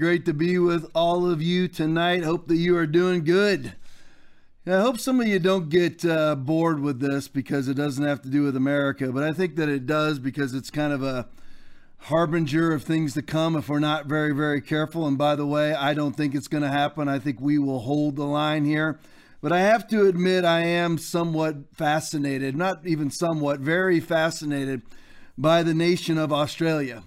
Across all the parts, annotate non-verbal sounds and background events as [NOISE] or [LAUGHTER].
great to be with all of you tonight. Hope that you are doing good. I hope some of you don't get uh, bored with this because it doesn't have to do with America, but I think that it does because it's kind of a harbinger of things to come if we're not very, very careful. And by the way, I don't think it's going to happen. I think we will hold the line here. But I have to admit, I am somewhat fascinated, not even somewhat, very fascinated by the nation of Australia.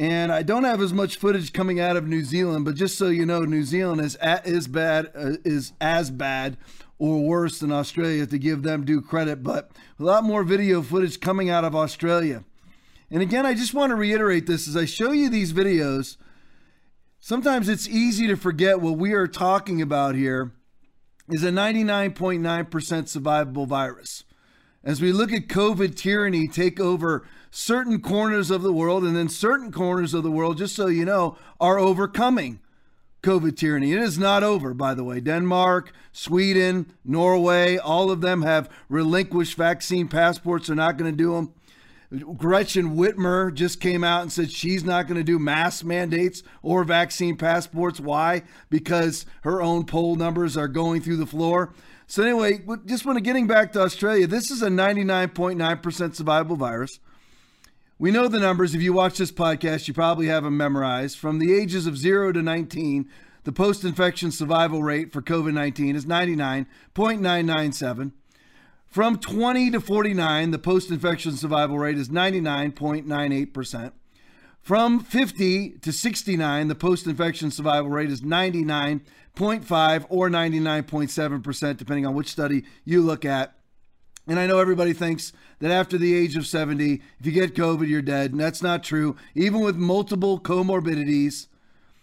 And I don't have as much footage coming out of New Zealand, but just so you know, New Zealand is is bad uh, is as bad or worse than Australia to give them due credit, but a lot more video footage coming out of Australia. And again, I just want to reiterate this as I show you these videos. Sometimes it's easy to forget what we are talking about here is a 99.9% survivable virus. As we look at COVID tyranny take over certain corners of the world, and then certain corners of the world, just so you know, are overcoming COVID tyranny. It is not over, by the way. Denmark, Sweden, Norway, all of them have relinquished vaccine passports. They're not going to do them. Gretchen Whitmer just came out and said she's not going to do mask mandates or vaccine passports. Why? Because her own poll numbers are going through the floor. So, anyway, just when getting back to Australia, this is a 99.9% survivable virus. We know the numbers. If you watch this podcast, you probably have them memorized. From the ages of 0 to 19, the post infection survival rate for COVID 19 is 99.997. From 20 to 49, the post infection survival rate is 99.98%. From 50 to 69, the post infection survival rate is 99.5 or 99.7%, depending on which study you look at. And I know everybody thinks that after the age of 70, if you get COVID, you're dead. And that's not true. Even with multiple comorbidities,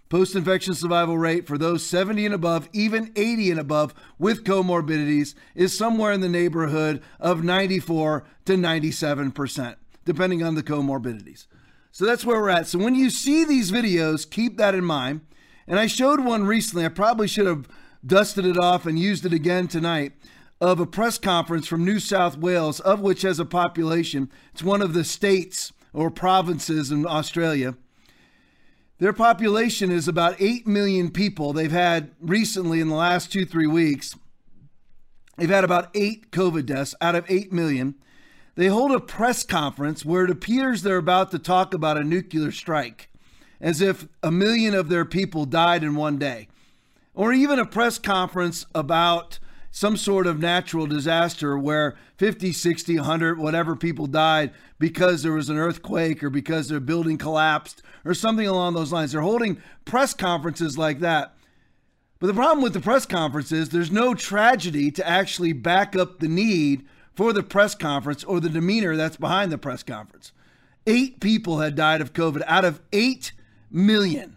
post infection survival rate for those 70 and above, even 80 and above with comorbidities, is somewhere in the neighborhood of 94 to 97%, depending on the comorbidities. So that's where we're at. So when you see these videos, keep that in mind. And I showed one recently. I probably should have dusted it off and used it again tonight of a press conference from New South Wales, of which has a population, it's one of the states or provinces in Australia. Their population is about 8 million people. They've had recently, in the last two, three weeks, they've had about eight COVID deaths out of 8 million. They hold a press conference where it appears they're about to talk about a nuclear strike, as if a million of their people died in one day. Or even a press conference about some sort of natural disaster where 50, 60, 100, whatever people died because there was an earthquake or because their building collapsed or something along those lines. They're holding press conferences like that. But the problem with the press conference is there's no tragedy to actually back up the need for the press conference or the demeanor that's behind the press conference. Eight people had died of COVID out of 8 million.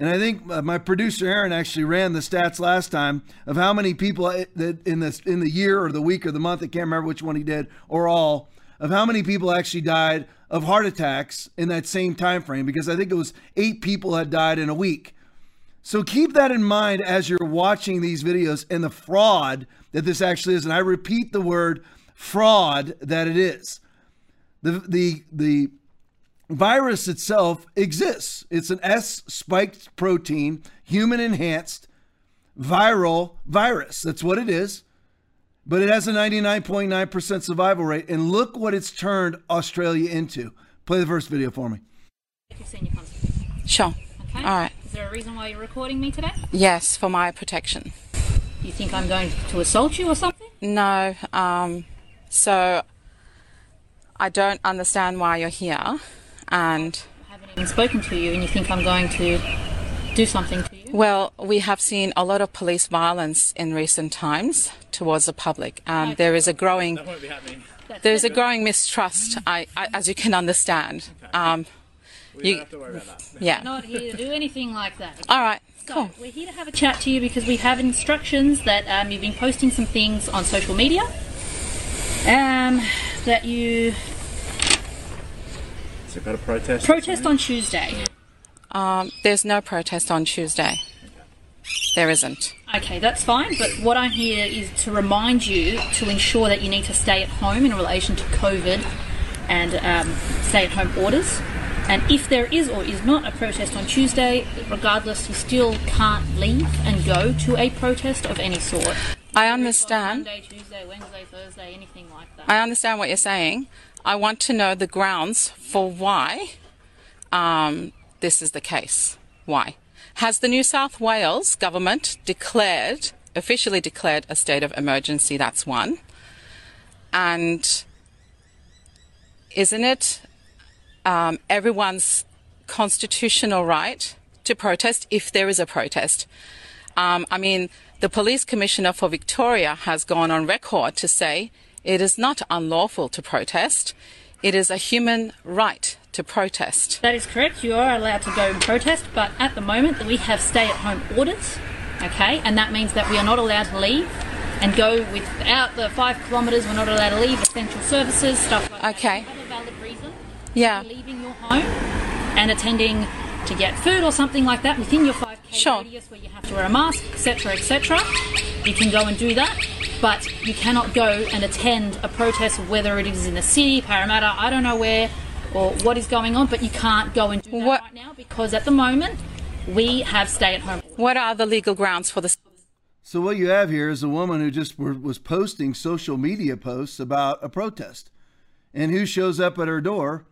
And I think uh, my producer Aaron actually ran the stats last time of how many people uh, that in this in the year or the week or the month I can't remember which one he did or all of how many people actually died of heart attacks in that same time frame because I think it was 8 people had died in a week. So keep that in mind as you're watching these videos and the fraud that this actually is and I repeat the word fraud that it is. The the the virus itself exists. It's an S spiked protein, human enhanced viral virus. That's what it is. But it has a 99.9% survival rate. And look what it's turned Australia into. Play the first video for me. Sure. Okay. All right. Is there a reason why you're recording me today? Yes, for my protection. You think I'm going to assault you or something? No. Um, so I don't understand why you're here. And I haven't even spoken to you and you think I'm going to do something to you? well, we have seen a lot of police violence in recent times towards the public, and there is a growing there is a growing mistrust. I, I as you can understand. Um, you, yeah. Not here to do anything like that. [LAUGHS] All right. So, Cool. we're here to have a chat to you because we have instructions that um, you've been posting some things on social media. Um, that you Is it about a protest? protest on Tuesday. Um, there's no protest on Tuesday. There isn't. Okay, that's fine, but what I'm here is to remind you to ensure that you need to stay at home in relation to COVID and um, stay at home orders. And if there is or is not a protest on Tuesday, regardless, you still can't leave and go to a protest of any sort. I understand. Monday, Tuesday, Wednesday, Thursday, anything like that. I understand what you're saying. I want to know the grounds for why um, this is the case. Why? Has the New South Wales government declared, officially declared, a state of emergency? That's one. And isn't it um, everyone's constitutional right to protest if there is a protest? Um, I mean, the police commissioner for Victoria has gone on record to say it is not unlawful to protest. It is a human right to protest. That is correct. You are allowed to go and protest, but at the moment we have stay-at-home orders. Okay, and that means that we are not allowed to leave and go without the five kilometres. We're not allowed to leave essential services, stuff like Okay. that. You have a valid reason. Yeah. for Leaving your home and attending to get food or something like that within your 5k Sure. radius where you have to wear a mask, etc., etc. You can go and do that, but you cannot go and attend a protest, whether it is in the city, Parramatta, I don't know where, or what is going on. But you can't go and do that What- right now because at the moment we have stay-at-home. What are the legal grounds for this? So what you have here is a woman who just were, was posting social media posts about a protest, and who shows up at her door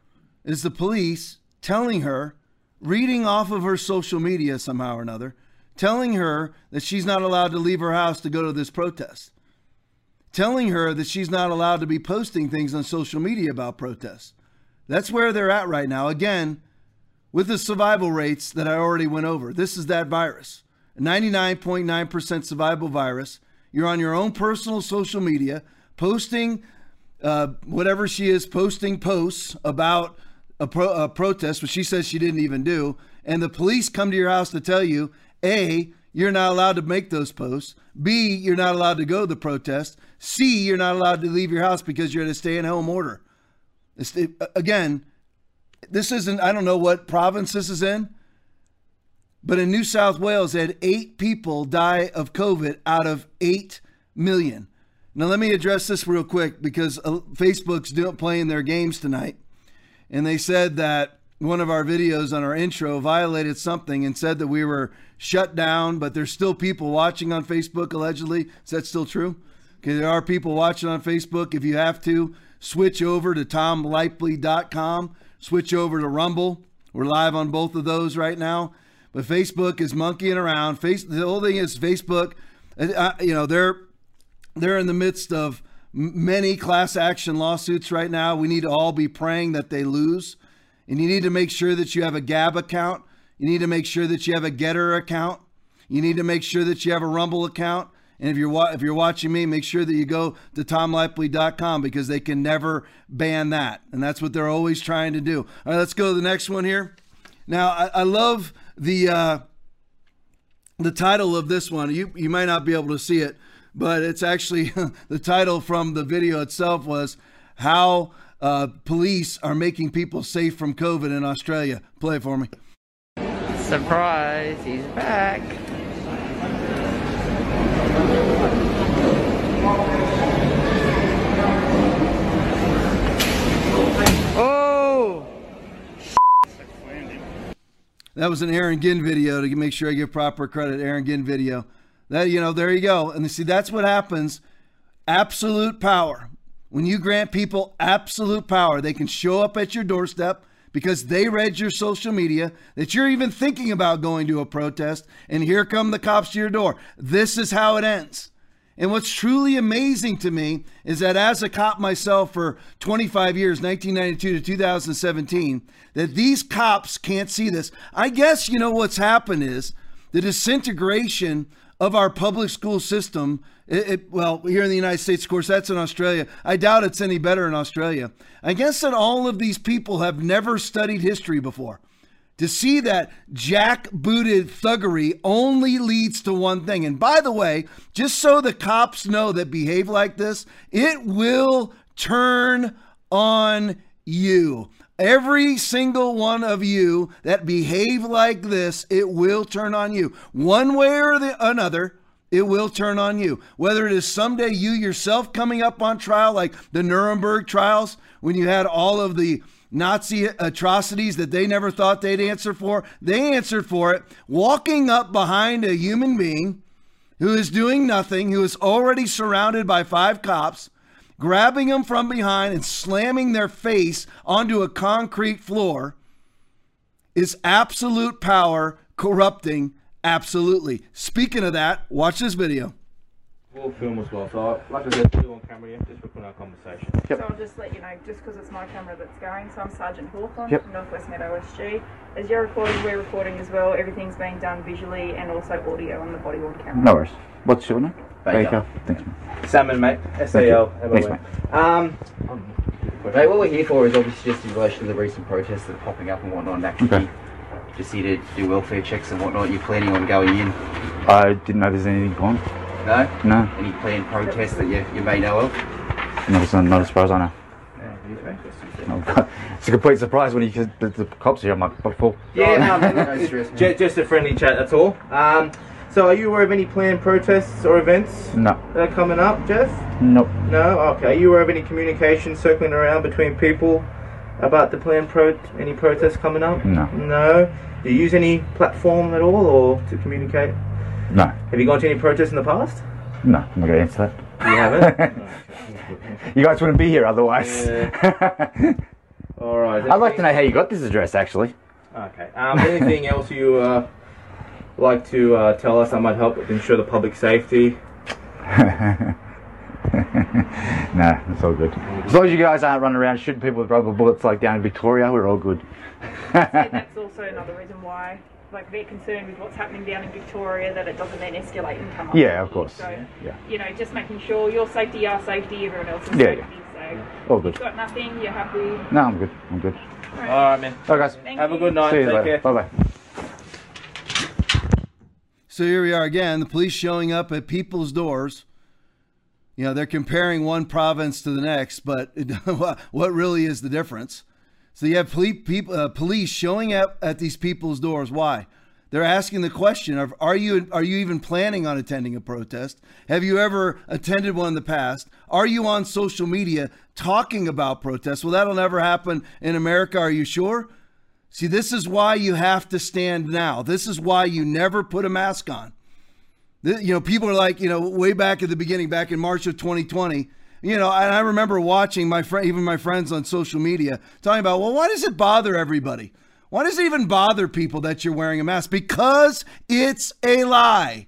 is the police telling her, reading off of her social media somehow or another, telling her that she's not allowed to leave her house to go to this protest, telling her that she's not allowed to be posting things on social media about protests. That's where they're at right now. Again, with the survival rates that I already went over. This is that virus. 99.9% survival virus. You're on your own personal social media posting uh, whatever she is posting posts about a, pro- a protest, which she says she didn't even do. And the police come to your house to tell you A, you're not allowed to make those posts. B, you're not allowed to go to the protest. C, you're not allowed to leave your house because you're at a stay at home order. Again, this isn't, I don't know what province this is in, but in New South Wales, they had eight people die of COVID out of 8 million. Now, let me address this real quick because uh, Facebook's doing, playing their games tonight. And they said that one of our videos on our intro violated something and said that we were shut down, but there's still people watching on Facebook, allegedly. Is that still true? Okay, there are people watching on Facebook. If you have to, switch over to tomlipley.com, switch over to Rumble. We're live on both of those right now. But Facebook is monkeying around. Face the whole thing is Facebook. uh, you know they're they're in the midst of many class action lawsuits right now. We need to all be praying that they lose, and you need to make sure that you have a Gab account. You need to make sure that you have a Gettr account. You need to make sure that you have a Rumble account. And if you're wa- if you're watching me, make sure that you go to tomlipley.com because they can never ban that, and that's what they're always trying to do. All right, let's go to the next one here. Now, I, I love the uh, the title of this one. You you might not be able to see it, but it's actually [LAUGHS] the title from the video itself was how uh, police are making people safe from COVID in Australia. Play it for me. Surprise, he's back. Oh! That was an Aaron Ginn video to make sure I give proper credit. Aaron Ginn video. That you know, there you go. And see, that's what happens. Absolute power. When you grant people absolute power, they can show up at your doorstep because they read your social media that you're even thinking about going to a protest, and here come the cops to your door. This is how it ends. And what's truly amazing to me is that as a cop myself for 25 years, 1992 to 2017, that these cops can't see this. I guess you know what's happened is the disintegration of our public school system. It, it, well, here in the United States, of course, that's in Australia. I doubt it's any better in Australia. I guess that all of these people have never studied history before to see that jack-booted thuggery only leads to one thing. And by the way, just so the cops know that behave like this, it will turn on you. Every single one of you that behave like this, it will turn on you. One way or the another, it will turn on you. Whether it is someday you yourself coming up on trial, like the Nuremberg trials, when you had all of the Nazi atrocities that they never thought they'd answer for. They answered for it, walking up behind a human being who is doing nothing, who is already surrounded by five cops, grabbing them from behind and slamming their face onto a concrete floor is absolute power corrupting absolutely. Speaking of that, watch this video. We'll film as well. So, like I said, put it on camera, yeah, just for our conversation. So I'll just let you know, just because it's my camera that's going, so I'm Sergeant Hawthorne Yep. from Northwest Met OSG. As you're recording, we're recording as well. Everything's being done visually and also audio on the body worn camera. No worries. What's your name? Baker. Thanks, man. Salmon, mate. S A L. Thanks, Um, Mate, what we're here for is obviously just in relation to the recent protests that are popping up and whatnot, and actually Okay. Just here to do welfare checks and whatnot. You're planning on going in? I didn't know there's anything on. No? No, Any planned protests that you, you may know of? not as, not as far as I know. No, it's a complete surprise when you the, the cops are here. I'm like, what for? yeah, no, no, No no, stress, man. ju- just a friendly chat, that's all. Um, so, are you aware of any planned protests or events No, that are coming up, Jeff? nope. No? Okay. Are you aware of any communication circling around between people about the planned pro any protests coming up? No. No. Do you use any platform at all or to communicate? No, Have you gone to any protests in the past? no. I'm not gonna answer that. You haven't? [LAUGHS] you guys wouldn't be here otherwise. all right. I'd like to know how you got this address, actually. Okay. Um, anything else you uh, like to uh, tell us that might help ensure the public safety? [LAUGHS] [LAUGHS] nah, it's all good. As long as you guys aren't running around shooting people with rubber bullets like down in Victoria, we're all good. [LAUGHS] That's also another reason why, like, they're concerned with what's happening down in Victoria, that it doesn't then escalate and come up. Yeah, of course. So, Yeah. you know, just making sure your safety, our safety, everyone else's Yeah, safety. So, All good. you've got nothing, you're happy. No, I'm good. I'm good. All right, man. All right, guys. Thank Have a good night. See you Take later. care. Bye bye. So here we are again, the police showing up at people's doors. You know, they're comparing one province to the next, but [LAUGHS] what really is the difference? So you have poli- peop- uh, police showing up at these people's doors. Why? They're asking the question of are you are you even planning on attending a protest? Have you ever attended one in the past? Are you on social media talking about protests? Well, that'll never happen in America. Are you sure? See, this is why you have to stand now. This is why you never put a mask on. You know, people are like, you know, way back at the beginning, back in March of 2020. You know, and I remember watching my friend, even my friends on social media, talking about, well, why does it bother everybody? Why does it even bother people that you're wearing a mask? Because it's a lie,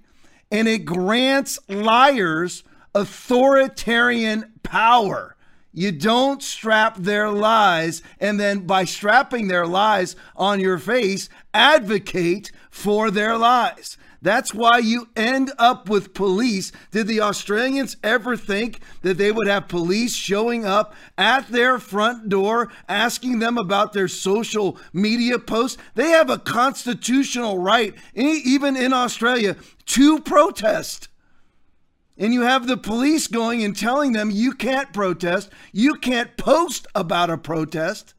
and it grants liars authoritarian power. You don't strap their lies and then by strapping their lies on your face, advocate for their lies. That's why you end up with police. Did the Australians ever think that they would have police showing up at their front door asking them about their social media posts? They have a constitutional right, even in Australia, to protest and you have the police going and telling them you can't protest, you can't post about a protest.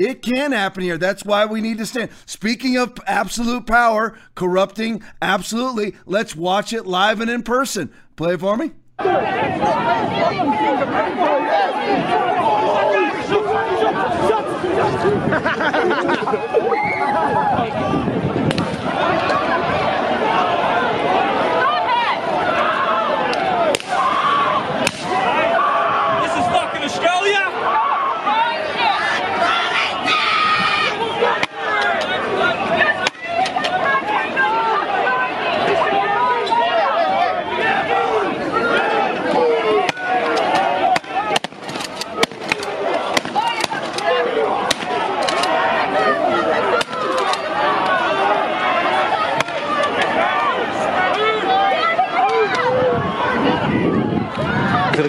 It can happen here. That's why we need to stand. Speaking of absolute power corrupting, absolutely, let's watch it live and in person. Play it for me. [LAUGHS] This is fucking Australia!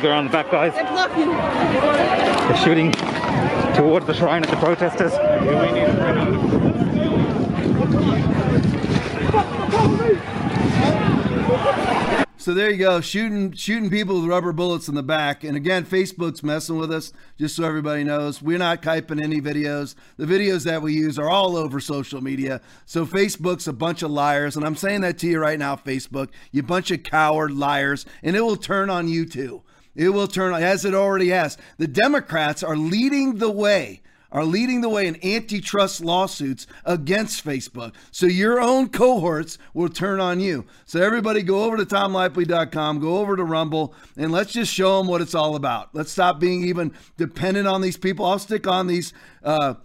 To the on the back, guys. They're shooting towards the shrine at the protesters. So there you go, shooting shooting people with rubber bullets in the back. And again, Facebook's messing with us, just so everybody knows. We're not typing any videos. The videos that we use are all over social media. So Facebook's a bunch of liars, and I'm saying that to you right now, Facebook. You bunch of coward liars, and it will turn on you too. It will turn as it already has. The Democrats are leading the way are leading the way in antitrust lawsuits against Facebook. So your own cohorts will turn on you. So everybody go over to tomlipley.com, go over to Rumble, and let's just show them what it's all about. Let's stop being even dependent on these people. I'll stick on these uh,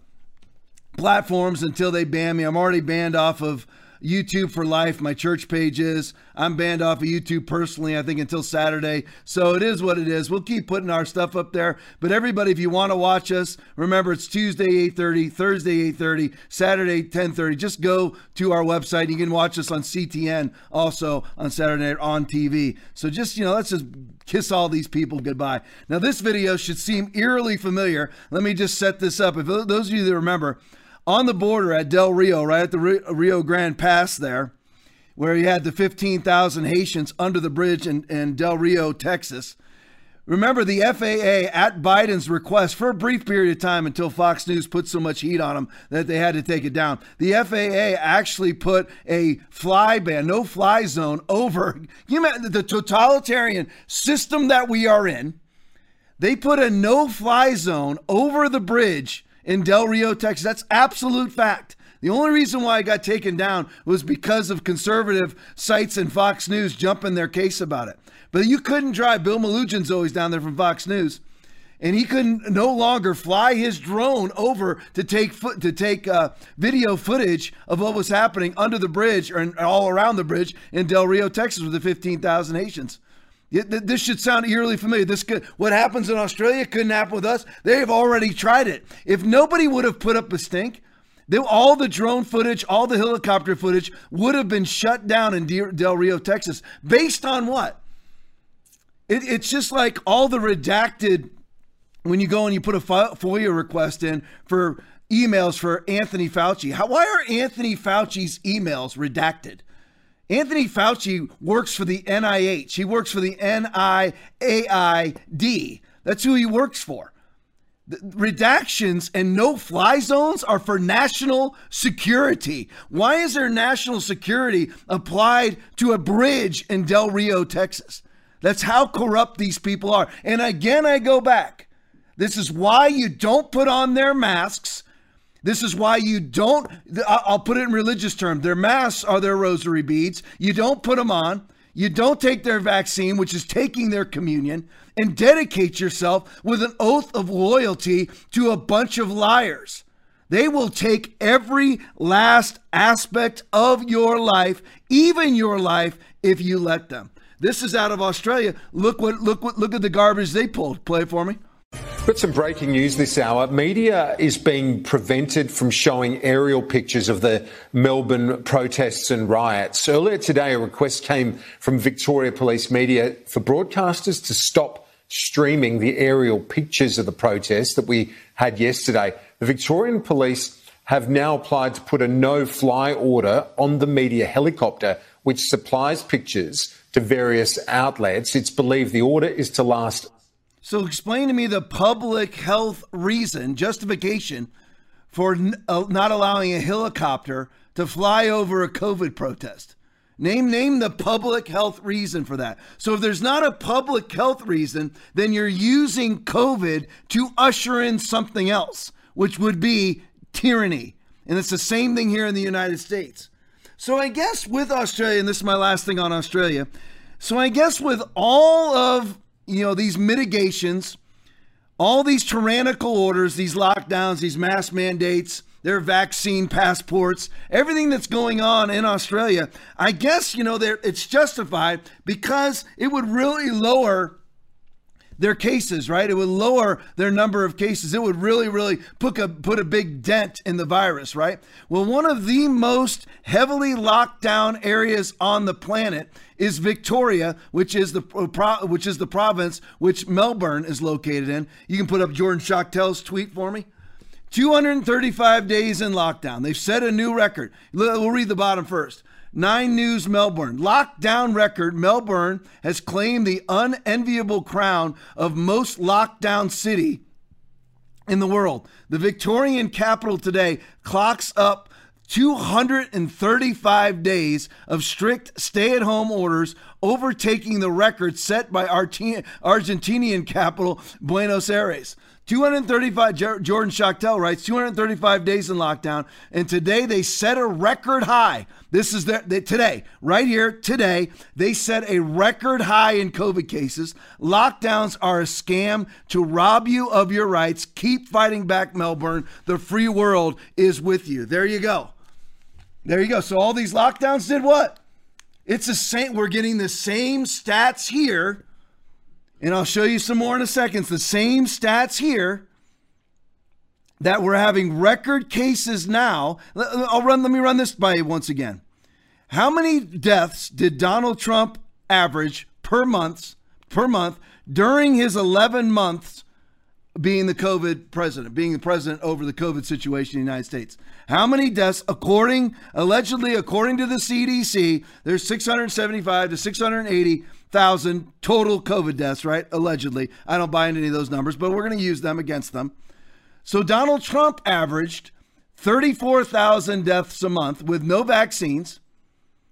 platforms until they ban me. I'm already banned off of YouTube for life. My church page is. I'm banned off of YouTube personally, I think, until Saturday. So it is what it is. We'll keep putting our stuff up there. But everybody, if you want to watch us, remember it's Tuesday 8:30, Thursday 8:30, Saturday 10:30. Just go to our website. You can watch us on CTN also on Saturday on TV. So just you know, let's just kiss all these people goodbye. Now this video should seem eerily familiar. Let me just set this up. If those of you that remember on the border at Del Rio, right at the Rio Grande Pass there, where you had the 15,000 Haitians under the bridge in, in Del Rio, Texas. Remember, the FAA, at Biden's request, for a brief period of time until Fox News put so much heat on them that they had to take it down, the FAA actually put a fly ban, no fly zone over [LAUGHS] you know, the totalitarian system that we are in. They put a no fly zone over the bridge in Del Rio, Texas. That's absolute fact. The only reason why I got taken down was because of conservative sites and Fox News jumping their case about it. But you couldn't drive. Bill Melugin's always down there from Fox News, and he couldn't no longer fly his drone over to take foot to take uh, video footage of what was happening under the bridge or in, all around the bridge in Del Rio, Texas, with the 15,000 Haitians. This should sound eerily familiar. This could, what happens in Australia couldn't happen with us. They've already tried it. If nobody would have put up a stink, they, all the drone footage, all the helicopter footage would have been shut down in Del Rio, Texas. Based on what? It, it's just like all the redacted. When you go and you put a FOIA request in for emails for Anthony Fauci, how, why are Anthony Fauci's emails redacted? Anthony Fauci works for the NIH. He works for the NIAID. That's who he works for. The redactions and no fly zones are for national security. Why is there national security applied to a bridge in Del Rio, Texas? That's how corrupt these people are. And again, I go back. This is why you don't put on their masks this is why you don't, I'll put it in religious terms, their masks are their rosary beads. You don't put them on. You don't take their vaccine, which is taking their communion, and dedicate yourself with an oath of loyalty to a bunch of liars. They will take every last aspect of your life, even your life, if you let them. This is out of Australia. Look what look what look at the garbage they pulled. Play it for me. Got some breaking news this hour. Media is being prevented from showing aerial pictures of the Melbourne protests and riots. Earlier today, a request came from Victoria Police Media for broadcasters to stop streaming the aerial pictures of the protests that we had yesterday. The Victorian Police have now applied to put a no fly order on the media helicopter, which supplies pictures to various outlets. It's believed the order is to last so explain to me the public health reason, justification for uh, not allowing a helicopter to fly over a COVID protest. Name name the public health reason for that. So if there's not a public health reason, then you're using COVID to usher in something else, which would be tyranny. And it's the same thing here in the United States. So I guess with Australia, and this is my last thing on Australia. So I guess with all of you know, these mitigations, all these tyrannical orders, these lockdowns, these mask mandates, their vaccine passports, everything that's going on in Australia, I guess, you know, it's justified because it would really lower their cases, right? It would lower their number of cases. It would really, really put a put a big dent in the virus, right? Well, one of the most heavily locked down areas on the planet is Victoria, which is the which is the province which Melbourne is located in. You can put up Jordan Schachtel's tweet for me. 235 days in lockdown. They've set a new record. We'll read the bottom first. Nine News Melbourne. Lockdown record. Melbourne has claimed the unenviable crown of most lockdown city in the world. The Victorian capital today clocks up 235 days of strict stay at home orders overtaking the record set by Argentinian capital Buenos Aires. 235, Jordan Schachtel writes, 235 days in lockdown. And today they set a record high. This is their, they, today, right here, today, they set a record high in COVID cases. Lockdowns are a scam to rob you of your rights. Keep fighting back, Melbourne. The free world is with you. There you go. There you go. So all these lockdowns did what? It's the same. We're getting the same stats here and I'll show you some more in a second. It's the same stats here that we're having record cases now. I'll run. Let me run this by you once again. How many deaths did Donald Trump average per month per month during his 11 months being the COVID president, being the president over the COVID situation in the United States? How many deaths, according allegedly according to the CDC, there's 675 to 680 thousand total COVID deaths, right? Allegedly. I don't buy any of those numbers, but we're going to use them against them. So Donald Trump averaged 34,000 deaths a month with no vaccines,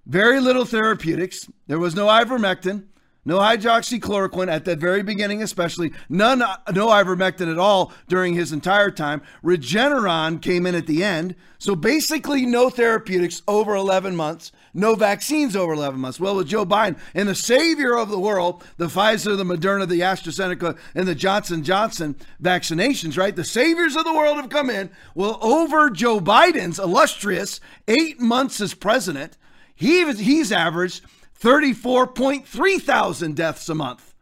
very little therapeutics. There was no ivermectin, no hydroxychloroquine at the very beginning, especially none, no ivermectin at all during his entire time. Regeneron came in at the end, so basically no therapeutics over 11 months, no vaccines over 11 months. Well, with Joe Biden and the savior of the world, the Pfizer, the Moderna, the AstraZeneca, and the Johnson Johnson vaccinations, right? The saviors of the world have come in. Well, over Joe Biden's illustrious eight months as president, he he's averaged 34.3 thousand deaths a month.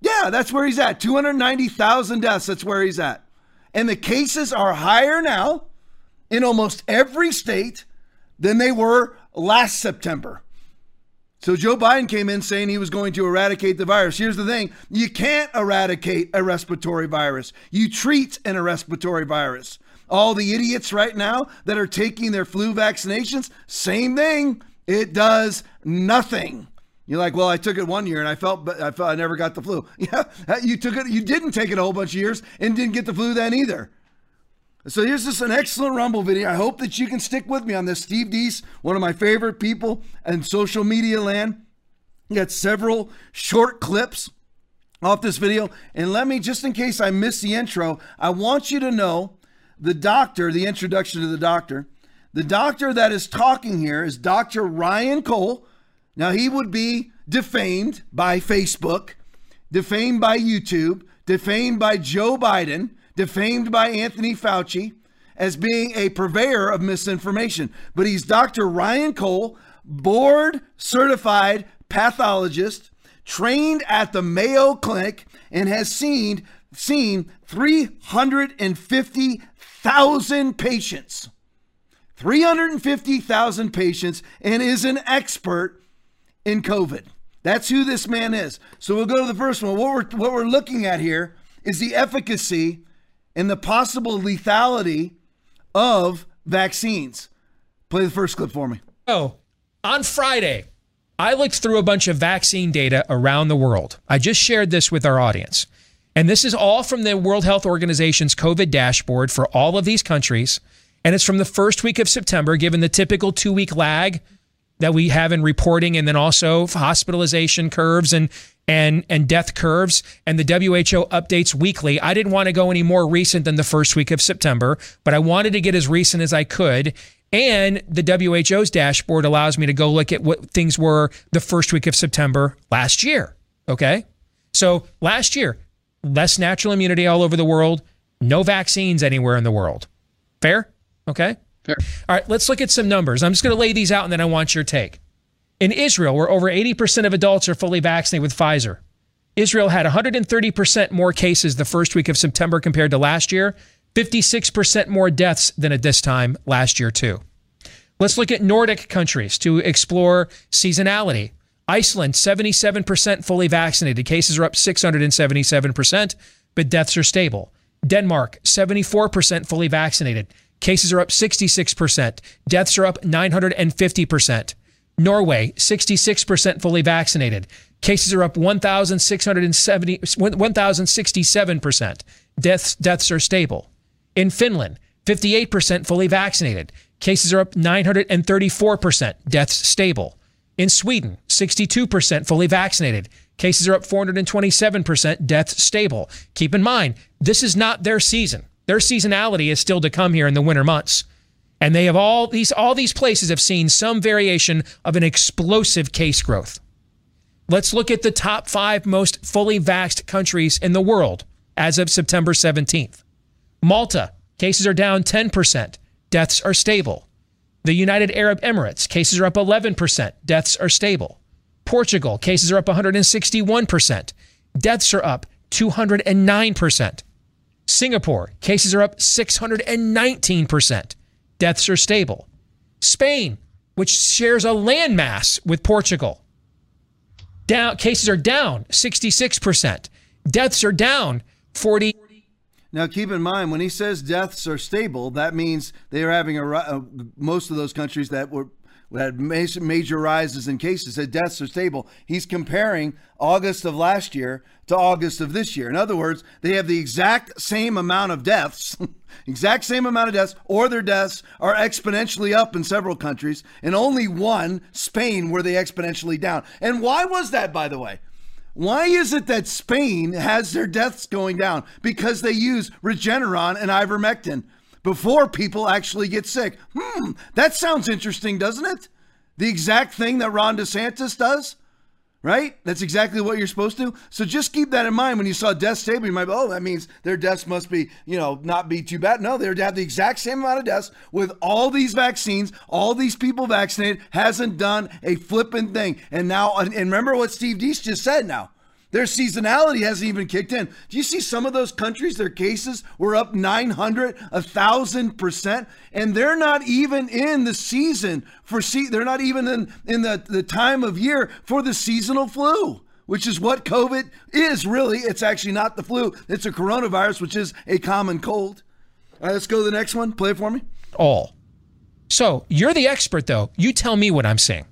Yeah, that's where he's at. 290,000 deaths. That's where he's at. And the cases are higher now in almost every state than they were last September. So Joe Biden came in saying he was going to eradicate the virus. Here's the thing you can't eradicate a respiratory virus, you treat an respiratory virus. All the idiots right now that are taking their flu vaccinations, same thing. It does nothing. You're like, well, I took it one year and I felt, I felt I never got the flu. [LAUGHS] Yeah, you took it. You didn't take it a whole bunch of years and didn't get the flu then either. So here's just an excellent Rumble video. I hope that you can stick with me on this. Steve Deace, one of my favorite people in social media land. Got several short clips off this video. And let me, just in case I miss the intro, I want you to know the doctor, the introduction to the doctor. The doctor that is talking here is Dr. Ryan Cole. Now, he would be defamed by Facebook, defamed by YouTube, defamed by Joe Biden defamed by Anthony Fauci as being a purveyor of misinformation. But he's Dr. Ryan Cole, board certified pathologist, trained at the Mayo Clinic, and has seen seen 350,000 patients. 350,000 patients and is an expert in COVID. That's who this man is. So we'll go to the first one. What we're, what we're looking at here is the efficacy and the possible lethality of vaccines. Play the first clip for me. Oh, on Friday, I looked through a bunch of vaccine data around the world. I just shared this with our audience. And this is all from the World Health Organization's COVID dashboard for all of these countries. And it's from the first week of September, given the typical two week lag that we have in reporting and then also hospitalization curves and and and death curves and the WHO updates weekly. I didn't want to go any more recent than the first week of September, but I wanted to get as recent as I could. And the WHO's dashboard allows me to go look at what things were the first week of September last year. Okay. So last year, less natural immunity all over the world, no vaccines anywhere in the world. Fair? Okay. Fair. All right, let's look at some numbers. I'm just going to lay these out and then I want your take. In Israel, where over 80% of adults are fully vaccinated with Pfizer, Israel had 130% more cases the first week of September compared to last year, 56% more deaths than at this time last year, too. Let's look at Nordic countries to explore seasonality. Iceland, 77% fully vaccinated. Cases are up 677%, but deaths are stable. Denmark, 74% fully vaccinated. Cases are up 66%. Deaths are up 950%. Norway, 66% fully vaccinated. Cases are up 1,670, 1,067%. Deaths, deaths are stable. In Finland, 58% fully vaccinated. Cases are up 934%. Deaths stable. In Sweden, 62% fully vaccinated. Cases are up 427%, deaths stable. Keep in mind, this is not their season. Their seasonality is still to come here in the winter months. And they have all these all these places have seen some variation of an explosive case growth. Let's look at the top 5 most fully vaxxed countries in the world as of September 17th. Malta, cases are down 10%, deaths are stable. The United Arab Emirates, cases are up 11%, deaths are stable. Portugal, cases are up 161%, deaths are up 209%. Singapore, cases are up 619%, deaths are stable. Spain, which shares a landmass with Portugal, down cases are down 66%, deaths are down 40 now, keep in mind when he says deaths are stable, that means they are having a uh, most of those countries that were had major rises in cases said deaths are stable. He's comparing August of last year to August of this year. In other words, they have the exact same amount of deaths, [LAUGHS] exact same amount of deaths, or their deaths are exponentially up in several countries, and only one, Spain, were they exponentially down. And why was that, by the way? Why is it that Spain has their deaths going down? Because they use Regeneron and ivermectin before people actually get sick. Hmm, that sounds interesting, doesn't it? The exact thing that Ron DeSantis does, right? That's exactly what you're supposed to. So just keep that in mind when you saw deaths stable. You might be, oh, that means their deaths must be, you know, not be too bad. No, they're to have the exact same amount of deaths with all these vaccines, all these people vaccinated, hasn't done a flipping thing. And now, and remember what Steve Deace just said now. Their seasonality hasn't even kicked in. Do you see some of those countries, their cases were up 900, 1,000%, and they're not even in the season for, see, they're not even in, in the, the time of year for the seasonal flu which is what COVID is really. It's actually not the flu, it's a coronavirus, which is a common cold. All right, let's go to the next one. Play it for me. All. So you're the expert, though. You tell me what I'm saying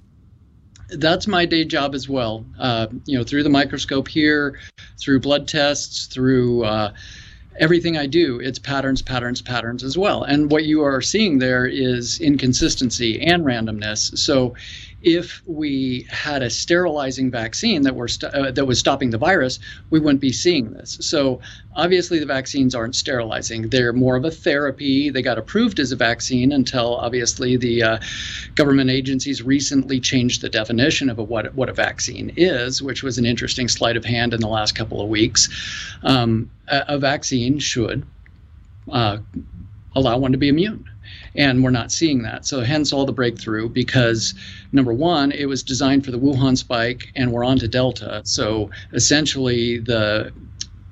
that's my day job as well. Uh, you know, through the microscope here, through blood tests, through uh, everything I do, it's patterns, patterns, patterns as well. And what you are seeing there is inconsistency and randomness. So if we had a sterilizing vaccine that were st- uh, that was stopping the virus, we wouldn't be seeing this. So obviously the vaccines aren't sterilizing; they're more of a therapy. They got approved as a vaccine until obviously the uh, government agencies recently changed the definition of a, what what a vaccine is, which was an interesting sleight of hand in the last couple of weeks. Um, a, a, vaccine should uh, allow one to be immune and we're not seeing that. So hence all the breakthrough because number one, it was designed for the Wuhan spike, and we're on to Delta. So essentially, the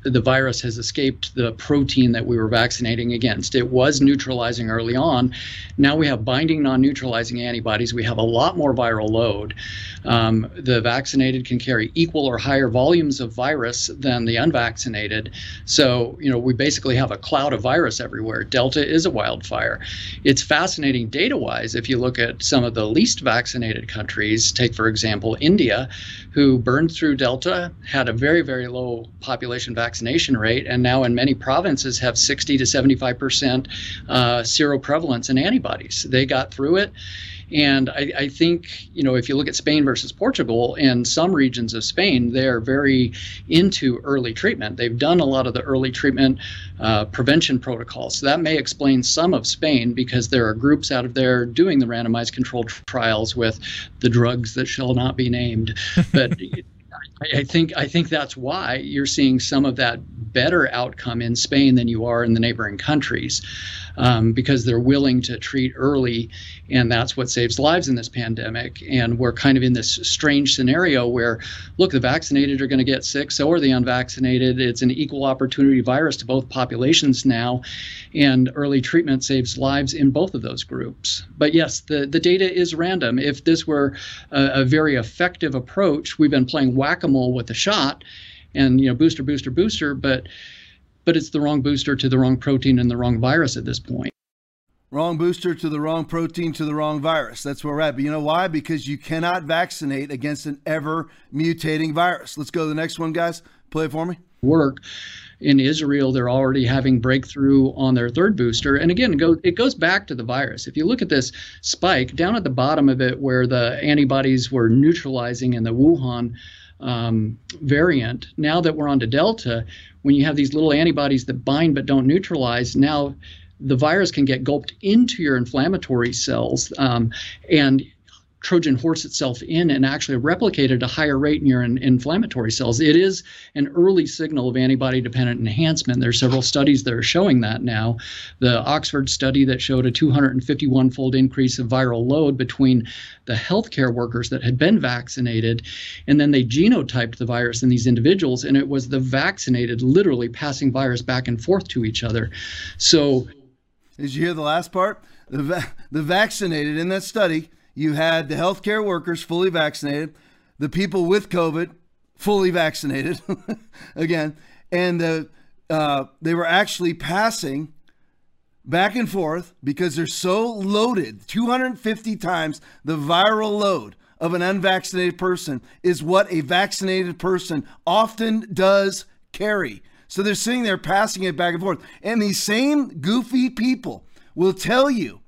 the virus has escaped the protein that we were vaccinating against. It was neutralizing early on. Now we have binding non neutralizing antibodies. We have a lot more viral load. Um, the vaccinated can carry equal or higher volumes of virus than the unvaccinated. So, you know, we basically have a cloud of virus everywhere. Delta is a wildfire. It's fascinating data wise if you look at some of the least vaccinated countries. Take, for example, India, who burned through Delta, had a very, very low population vaccination rate, and now in many provinces have 60 to 75 percent uh, seroprevalence in antibodies. They got through it. And I, I, think, you know, if you look at Spain versus Portugal, in some regions of Spain, they're very into early treatment. They've done a lot of the early treatment uh, prevention protocols. So that may explain some of Spain because there are groups out of there doing the randomized controlled trials with the drugs that shall not be named. But [LAUGHS] I think I think that's why you're seeing some of that better outcome in Spain than you are in the neighboring countries um, because they're willing to treat early, and that's what saves lives in this pandemic. And we're kind of in this strange scenario where, look, the vaccinated are going to get sick, so are the unvaccinated. It's an equal opportunity virus to both populations now, and early treatment saves lives in both of those groups. But yes, the, the data is random. If this were a, a very effective approach, we've been playing whack a mole with the shot and you know booster booster booster but but it's the wrong booster to the wrong protein and the wrong virus at this point. Wrong booster to the wrong protein to the wrong virus. That's where we're at. But you know why? Because you cannot vaccinate against an ever mutating virus. Let's go to the next one, guys. Play it for me. Work in Israel, they're already having breakthrough on their third booster. And again, it, go, it goes back to the virus. If you look at this spike down at the bottom of it, where the antibodies were neutralizing in the Wuhan um, variant, now that we're on to Delta, when you have these little antibodies that bind but don't neutralize, now the virus can get gulped into your inflammatory cells. Um, and Trojan horse itself in and actually replicate at a higher rate in your in inflammatory cells. It is an early signal of antibody dependent enhancement. There are several studies that are showing that now. The Oxford study that showed a 251 fold increase of viral load between the healthcare workers that had been vaccinated, and then they genotyped the virus in these individuals, and it was the vaccinated literally passing virus back and forth to each other. So, did you hear the last part? The, va- the vaccinated in that study you had the healthcare workers fully vaccinated, the people with COVID fully vaccinated [LAUGHS] again, and the uh, they were actually passing back and forth because they're so loaded 250 times the viral load of an unvaccinated person is what a vaccinated person often does carry. So they're sitting there passing it back and forth. And these same goofy people will tell you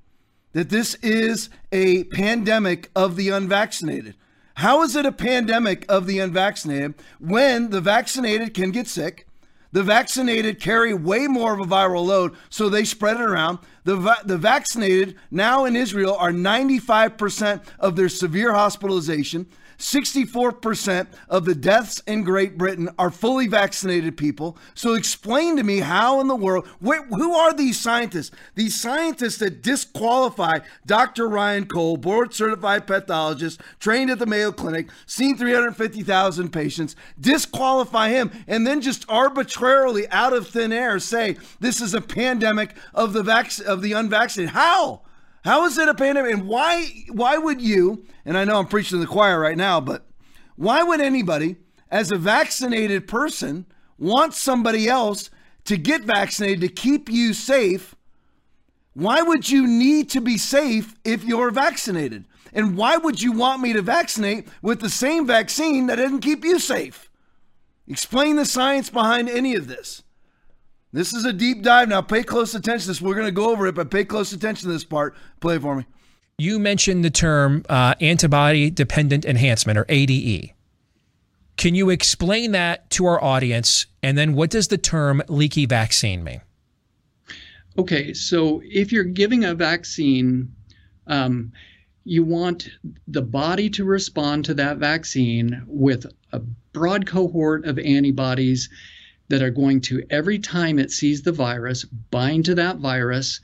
that this is a pandemic of the unvaccinated. How is it a pandemic of the unvaccinated when the vaccinated can get sick? The vaccinated carry way more of a viral load, so they spread it around. The, va- the vaccinated now in Israel are 95% of their severe hospitalization. 64% of the deaths in Great Britain are fully vaccinated people. So explain to me how in the world, wh- who are these scientists? These scientists that disqualify Dr. Ryan Cole, board certified pathologist, trained at the Mayo Clinic, seen 350,000 patients, disqualify him, and then just arbitrarily out of thin air say this is a pandemic of the vac- of the unvaccinated. How? How is it a pandemic? And why why would you, and I know I'm preaching to the choir right now, but why would anybody, as a vaccinated person, want somebody else to get vaccinated to keep you safe? Why would you need to be safe if you're vaccinated? And why would you want me to vaccinate with the same vaccine that doesn't keep you safe? Explain the science behind any of this. This is a deep dive. Now, pay close attention to this. We're going to go over it, but pay close attention to this part. Play it for me. You mentioned the term uh, antibody dependent enhancement or ADE. Can you explain that to our audience? And then what does the term leaky vaccine mean? Okay, so if you're giving a vaccine, um, you want the body to respond to that vaccine with a broad cohort of antibodies that are going to, every time it sees the virus, bind to that virus,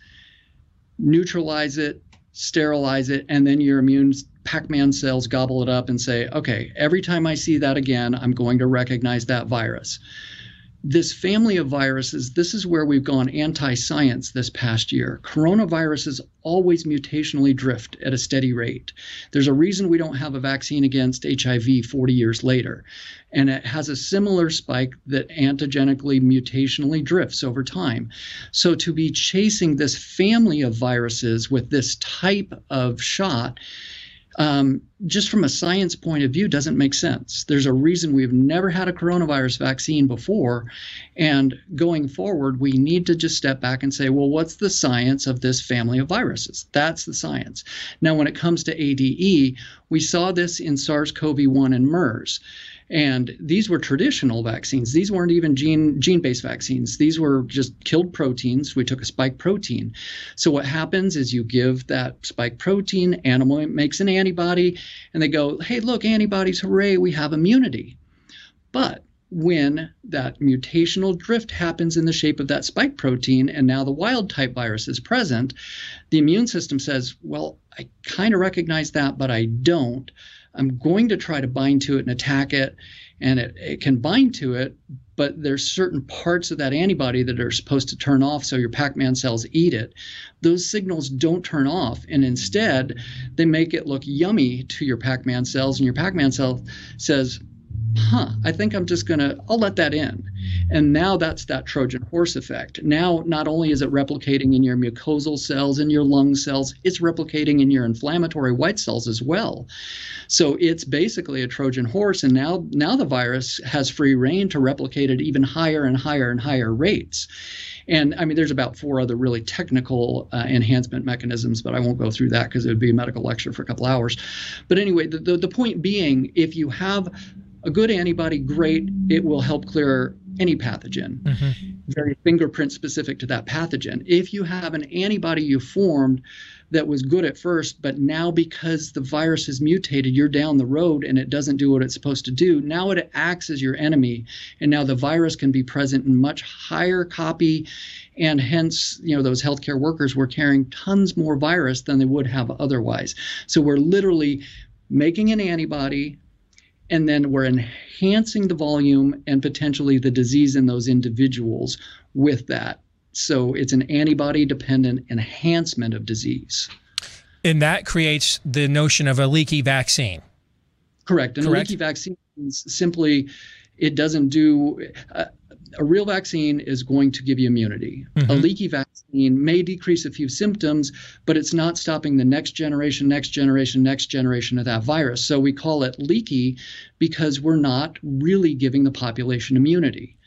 neutralize it, sterilize it, and then your immune Pac Man cells gobble it up and say, okay, every time I see that again, I'm going to recognize that virus this family of viruses, this is where we've gone anti science this past year. Coronaviruses always mutationally drift at a steady rate. There's a reason we don't have a vaccine against HIV 40 years later. And it has a similar spike that antigenically mutationally drifts over time. So to be chasing this family of viruses with this type of shot um, just from a science point of view, doesn't make sense. There's a reason we've never had a coronavirus vaccine before. And going forward, we need to just step back and say, well, what's the science of this family of viruses? That's the science. Now, when it comes to ADE, we saw this in SARS CoV 1 and MERS. And these were traditional vaccines. These weren't even gene gene based vaccines. These were just killed proteins. We took a spike protein. So what happens is you give that spike protein, animal makes an antibody, and they go, "Hey, look, antibodies! Hooray! We have immunity." But when that mutational drift happens in the shape of that spike protein and now the wild type virus is present, the immune system says, Well, I kind of recognize that, but I don't. I'm going to try to bind to it and attack it, and it, it can bind to it, but there's certain parts of that antibody that are supposed to turn off so your Pac-Man cells eat it. Those signals don't turn off, and instead they make it look yummy to your Pac-Man cells, and your Pac-Man cell says, huh, I think I'm just going to, I'll let that in. And now that's that Trojan horse effect. Now, not only is it replicating in your mucosal cells, in your lung cells, it's replicating in your inflammatory white cells as well. So it's basically a Trojan horse. And now, now the virus has free rein to replicate at even higher and higher and higher rates. And I mean, there's about four other really technical uh, enhancement mechanisms, but I won't go through that because it would be a medical lecture for a couple hours. But anyway, the, the, the point being, if you have a good antibody, great, it will help clear any pathogen, mm-hmm. very fingerprint specific to that pathogen. If you have an antibody you formed that was good at first, but now because the virus has mutated, you're down the road and it doesn't do what it's supposed to do. Now it acts as your enemy, and now the virus can be present in much higher copy, and hence, you know, those healthcare workers were carrying tons more virus than they would have otherwise. So we're literally making an antibody and then we're enhancing the volume and potentially the disease in those individuals with that. So it's an antibody dependent enhancement of disease. And that creates the notion of a leaky vaccine. Correct. And Correct. a leaky vaccine simply it doesn't do uh, a real vaccine is going to give you immunity. Mm-hmm. A leaky vaccine may decrease a few symptoms, but it's not stopping the next generation, next generation, next generation of that virus. So we call it leaky because we're not really giving the population immunity.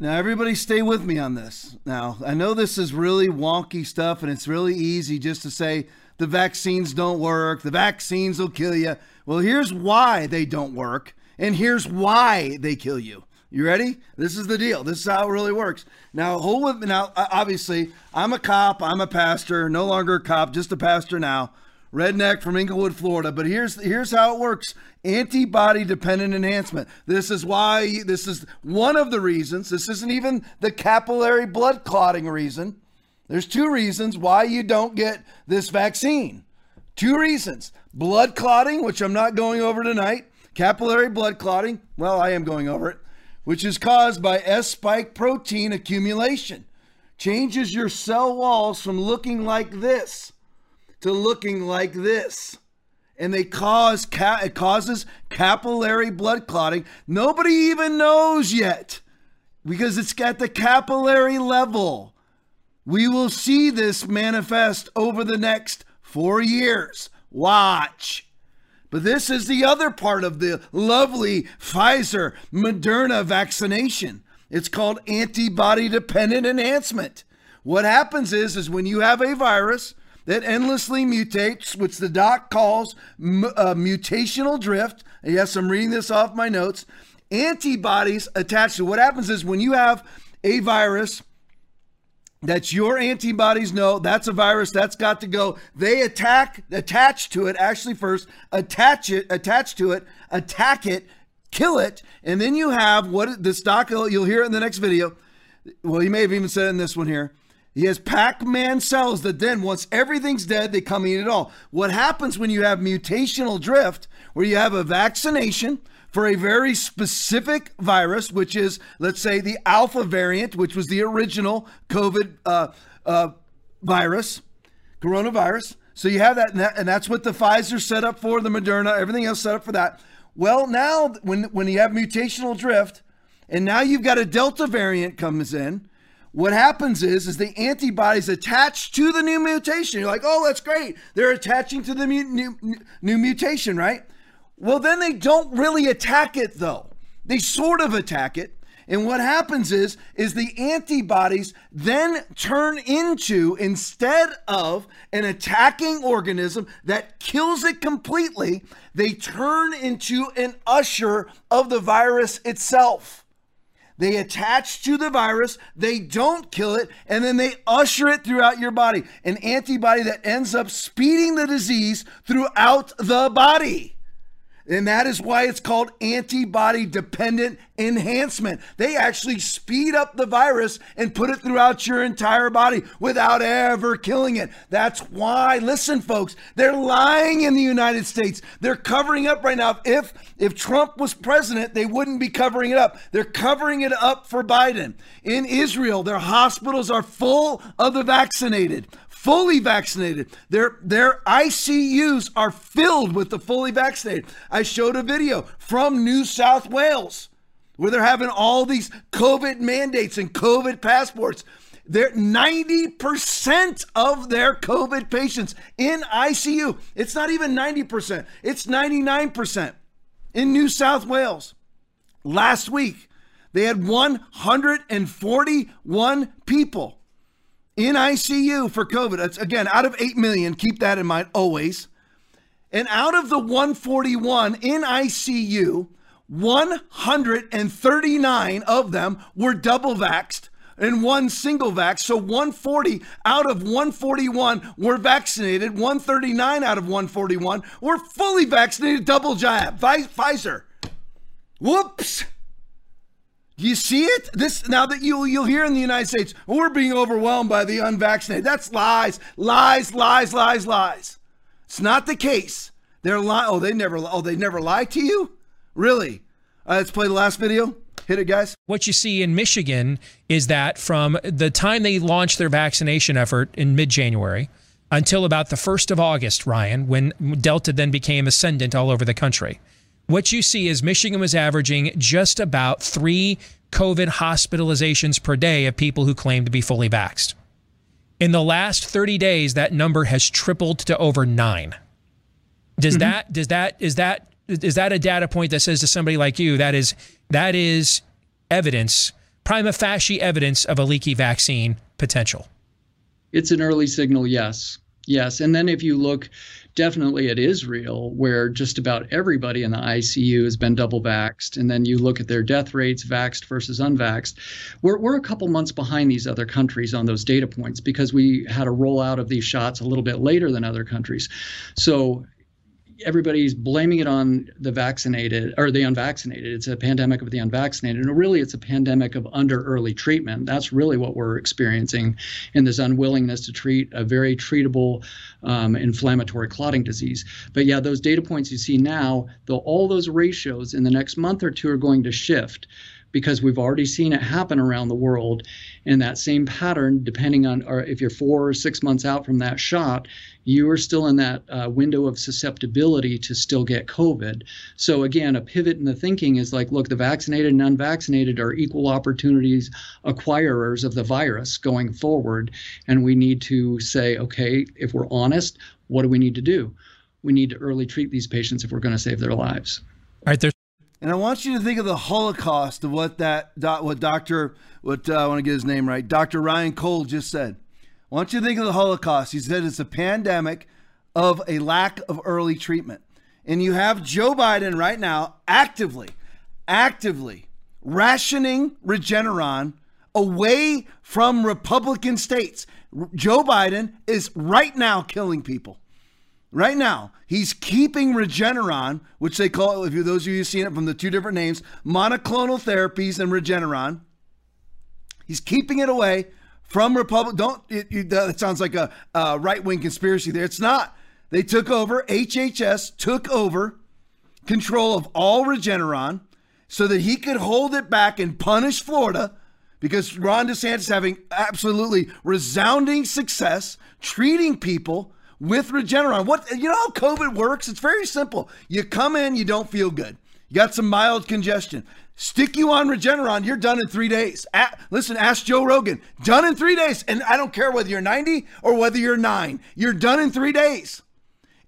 Now, everybody, stay with me on this. Now, I know this is really wonky stuff, and it's really easy just to say the vaccines don't work, the vaccines will kill you. Well, here's why they don't work, and here's why they kill you. You ready? This is the deal. This is how it really works. Now, hold with me. Now, obviously, I'm a cop. I'm a pastor. No longer a cop, just a pastor now. Redneck from Englewood, Florida. But here's here's how it works: antibody dependent enhancement. This is why. This is one of the reasons. This isn't even the capillary blood clotting reason. There's two reasons why you don't get this vaccine. Two reasons: blood clotting, which I'm not going over tonight. Capillary blood clotting. Well, I am going over it which is caused by S spike protein accumulation. Changes your cell walls from looking like this to looking like this. And they cause ca- it causes capillary blood clotting. Nobody even knows yet because it's at the capillary level. We will see this manifest over the next four years. Watch. But this is the other part of the lovely Pfizer Moderna vaccination. It's called antibody dependent enhancement. What happens is is when you have a virus that endlessly mutates, which the doc calls uh, mutational drift. Yes, I'm reading this off my notes. Antibodies attached to what happens is when you have a virus that's your antibodies know that's a virus that's got to go. They attack attach to it actually first attach it attach to it attack it kill it and then you have what the stock you'll hear it in the next video. Well you may have even said in this one here. He has Pac-Man cells that then, once everything's dead, they come eat it all. What happens when you have mutational drift, where you have a vaccination for a very specific virus, which is, let's say, the alpha variant, which was the original COVID uh, uh, virus, coronavirus. So you have that and, that, and that's what the Pfizer set up for, the Moderna, everything else set up for that. Well, now when when you have mutational drift, and now you've got a Delta variant comes in, what happens is is the antibodies attach to the new mutation. You're like, oh, that's great. They're attaching to the new, new, new mutation, right? Well, then they don't really attack it though. They sort of attack it. And what happens is is the antibodies then turn into instead of an attacking organism that kills it completely, they turn into an usher of the virus itself. They attach to the virus, they don't kill it, and then they usher it throughout your body. An antibody that ends up speeding the disease throughout the body. And that is why it's called antibody dependent enhancement. They actually speed up the virus and put it throughout your entire body without ever killing it. That's why, listen, folks, they're lying in the United States. They're covering up right now. If if Trump was president, they wouldn't be covering it up. They're covering it up for Biden. In Israel, their hospitals are full of the vaccinated fully vaccinated. Their their ICUs are filled with the fully vaccinated. I showed a video from New South Wales where they're having all these COVID mandates and COVID passports. They're 90% of their COVID patients in ICU. It's not even 90%, it's 99% in New South Wales. Last week, they had 141 people in ICU for COVID. That's again out of 8 million. Keep that in mind always. And out of the 141 in ICU, 139 of them were double vaxxed and one single vax. So 140 out of 141 were vaccinated. 139 out of 141 were fully vaccinated, double jab, Pfizer. Whoops. Do you see it? This now that you you'll hear in the United States, we're being overwhelmed by the unvaccinated. That's lies, lies, lies, lies, lies. It's not the case. They're lying. Oh, they never. Oh, they never lied to you. Really? Uh, let's play the last video. Hit it, guys. What you see in Michigan is that from the time they launched their vaccination effort in mid January until about the 1st of August, Ryan, when Delta then became ascendant all over the country, what you see is Michigan was averaging just about three COVID hospitalizations per day of people who claim to be fully vaxxed. In the last 30 days, that number has tripled to over nine. Does mm-hmm. that, does that, is that, is that a data point that says to somebody like you that is that is evidence, prima facie evidence of a leaky vaccine potential? It's an early signal, yes. Yes. And then if you look definitely at Israel, where just about everybody in the ICU has been double vaxxed, and then you look at their death rates, vaxxed versus unvaxxed, we're, we're a couple months behind these other countries on those data points because we had a rollout of these shots a little bit later than other countries. So everybody's blaming it on the vaccinated or the unvaccinated. It's a pandemic of the unvaccinated. And really, it's a pandemic of under early treatment. That's really what we're experiencing in this unwillingness to treat a very treatable um, inflammatory clotting disease. But yeah, those data points you see now, though all those ratios in the next month or two are going to shift because we've already seen it happen around the world. And that same pattern, depending on or if you're four or six months out from that shot, you are still in that uh, window of susceptibility to still get COVID. So again, a pivot in the thinking is like, look, the vaccinated and unvaccinated are equal opportunities acquirers of the virus going forward. And we need to say, okay, if we're honest, what do we need to do? We need to early treat these patients if we're going to save their lives. All right, there's and I want you to think of the Holocaust of what that what Doctor what uh, I want to get his name right. Dr. Ryan Cole just said. Want you to think of the Holocaust. He said it's a pandemic of a lack of early treatment. And you have Joe Biden right now actively, actively rationing Regeneron away from Republican states. Joe Biden is right now killing people. Right now, he's keeping Regeneron, which they call, if you those of you who've seen it from the two different names, monoclonal therapies and Regeneron. He's keeping it away from Republic. Don't it, it, that sounds like a, a right wing conspiracy there. It's not. They took over. HHS took over control of all Regeneron so that he could hold it back and punish Florida because Ron DeSantis having absolutely resounding success treating people with Regeneron. What you know how COVID works? It's very simple. You come in, you don't feel good. You got some mild congestion. Stick you on Regeneron, you're done in three days. listen, ask Joe Rogan. Done in three days. And I don't care whether you're 90 or whether you're nine, you're done in three days.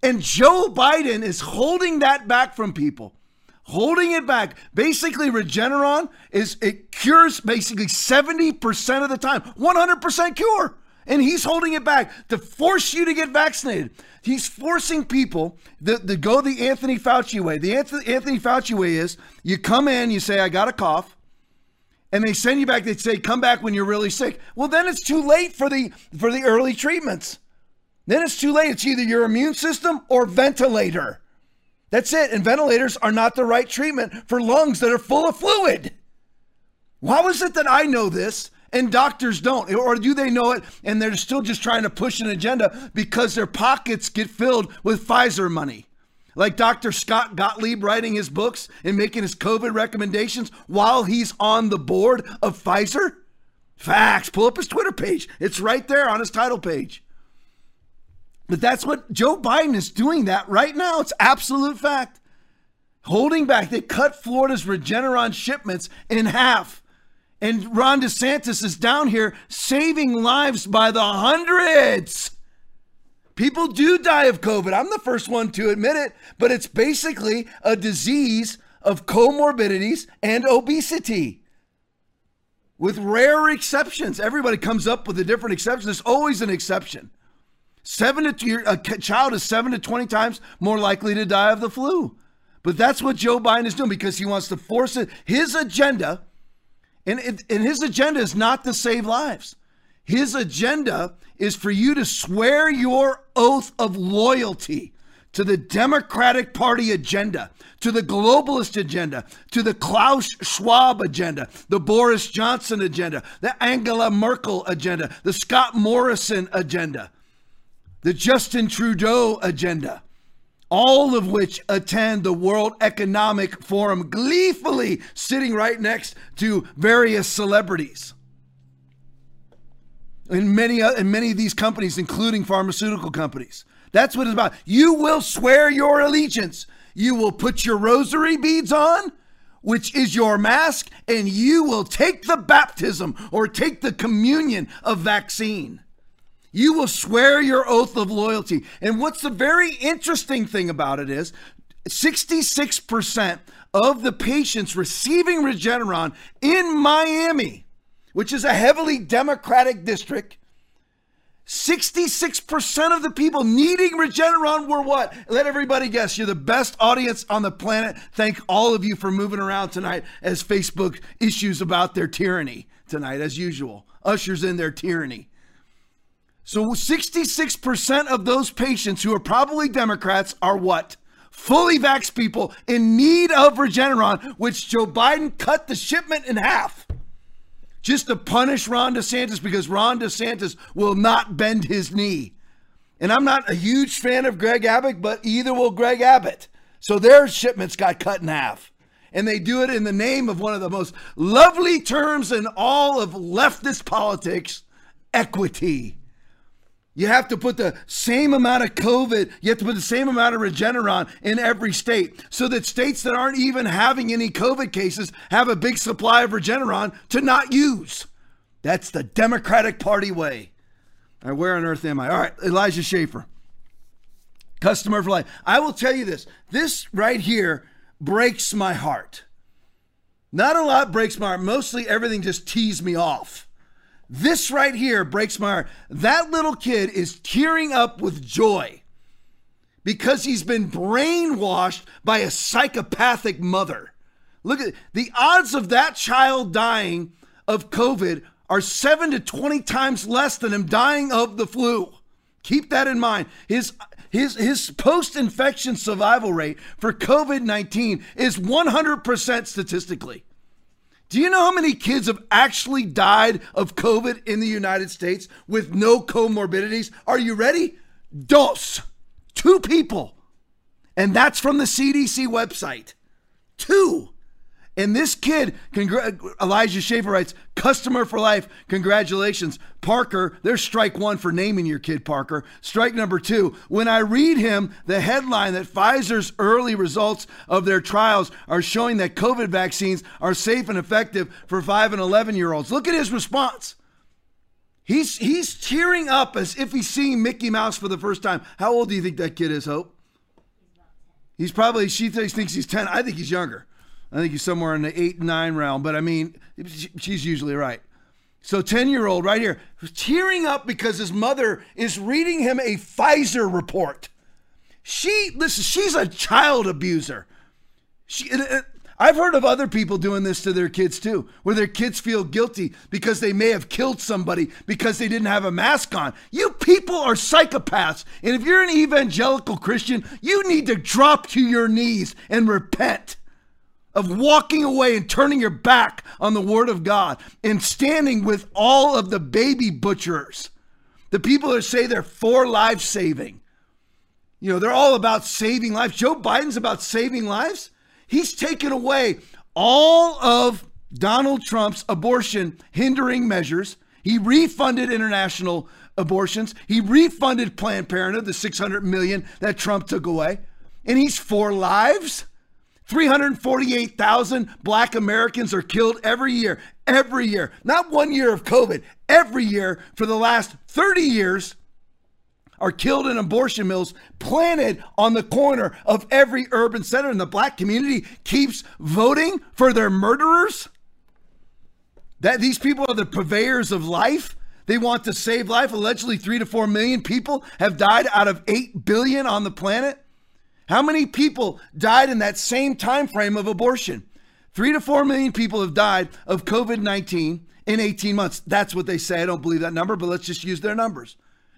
And Joe Biden is holding that back from people. Holding it back. Basically, Regeneron is it cures basically 70% of the time. 100% cure and he's holding it back to force you to get vaccinated. He's forcing people to, go the Anthony Fauci way. The Anthony, Anthony Fauci way is you come in, you say, I got a cough, and they send you back. They say, come back when you're really sick. Well, then it's too late for the for the early treatments. Then it's too late. It's either your immune system or ventilator. That's it. And ventilators are not the right treatment for lungs that are full of fluid. Why is it that I know this and doctors don't? Or do they know it and they're still just trying to push an agenda because their pockets get filled with Pfizer money? Like Dr. Scott Gottlieb writing his books and making his COVID recommendations while he's on the board of Pfizer? Facts. Pull up his Twitter page. It's right there on his title page. But that's what Joe Biden is doing that right now. It's absolute fact. Holding back, they cut Florida's Regeneron shipments in half. And Ron DeSantis is down here saving lives by the hundreds. People do die of COVID. I'm the first one to admit it, but it's basically a disease of comorbidities and obesity. With rare exceptions, everybody comes up with a different exception. There's always an exception. Seven to a child is seven to twenty times more likely to die of the flu. But that's what Joe Biden is doing because he wants to force it. His agenda, and, and his agenda is not to save lives. His agenda is for you to swear your oath of loyalty to the Democratic Party agenda, to the globalist agenda, to the Klaus Schwab agenda, the Boris Johnson agenda, the Angela Merkel agenda, the Scott Morrison agenda, the Justin Trudeau agenda, all of which attend the World Economic Forum gleefully sitting right next to various celebrities. In many, uh, in many of these companies, including pharmaceutical companies. That's what it's about. You will swear your allegiance. You will put your rosary beads on, which is your mask, and you will take the baptism or take the communion of vaccine. You will swear your oath of loyalty. And what's the very interesting thing about it is 66% of the patients receiving Regeneron in Miami, which is a heavily Democratic district, 66% of the people needing Regeneron were what? Let everybody guess. You're the best audience on the planet. Thank all of you for moving around tonight as Facebook issues about their tyranny tonight, as usual. Ushers in their tyranny. So 66% of those patients who are probably Democrats are what? Fully vaxxed people in need of Regeneron, which Joe Biden cut the shipment in half just to punish Ron DeSantis because Ron DeSantis will not bend his knee. And I'm not a huge fan of Greg Abbott, but either will Greg Abbott. So their shipments got cut in half. And they do it in the name of one of the most lovely terms in all of leftist politics equity. You have to put the same amount of COVID, you have to put the same amount of Regeneron in every state so that states that aren't even having any COVID cases have a big supply of Regeneron to not use. That's the Democratic Party way. All right, where on earth am I? All right, Elijah Schaffer, customer for life. I will tell you this this right here breaks my heart. Not a lot breaks my heart. Mostly everything just tees me off. This right here breaks my heart. That little kid is tearing up with joy because he's been brainwashed by a psychopathic mother. Look at the odds of that child dying of COVID are 7 to 20 times less than him dying of the flu. Keep that in mind. His his his post-infection survival rate for COVID-19 is 100% statistically. Do you know how many kids have actually died of COVID in the United States with no comorbidities? Are you ready? Dos. Two people. And that's from the CDC website. Two. And this kid, Elijah Schaffer writes, customer for life. Congratulations. Parker, there's strike one for naming your kid Parker. Strike number two, when I read him the headline that Pfizer's early results of their trials are showing that COVID vaccines are safe and effective for 5 and 11 year olds. Look at his response. He's, he's tearing up as if he's seeing Mickey Mouse for the first time. How old do you think that kid is, Hope? He's probably, she thinks he's 10. I think he's younger. I think he's somewhere in the eight, nine round, but I mean, she's usually right. So 10 year old right here, tearing up because his mother is reading him a Pfizer report. She, listen, she's a child abuser. She, I've heard of other people doing this to their kids too, where their kids feel guilty because they may have killed somebody because they didn't have a mask on. You people are psychopaths. And if you're an evangelical Christian, you need to drop to your knees and repent of walking away and turning your back on the word of God and standing with all of the baby butchers, the people that say they're for life saving. You know, they're all about saving lives. Joe Biden's about saving lives. He's taken away all of Donald Trump's abortion hindering measures. He refunded international abortions. He refunded Planned Parenthood, the 600 million that Trump took away. And he's for lives. 348,000 black Americans are killed every year, every year. Not one year of COVID, every year for the last 30 years are killed in abortion mills planted on the corner of every urban center. And the black community keeps voting for their murderers? That these people are the purveyors of life? They want to save life? Allegedly 3 to 4 million people have died out of 8 billion on the planet how many people died in that same time frame of abortion 3 to 4 million people have died of covid-19 in 18 months that's what they say i don't believe that number but let's just use their numbers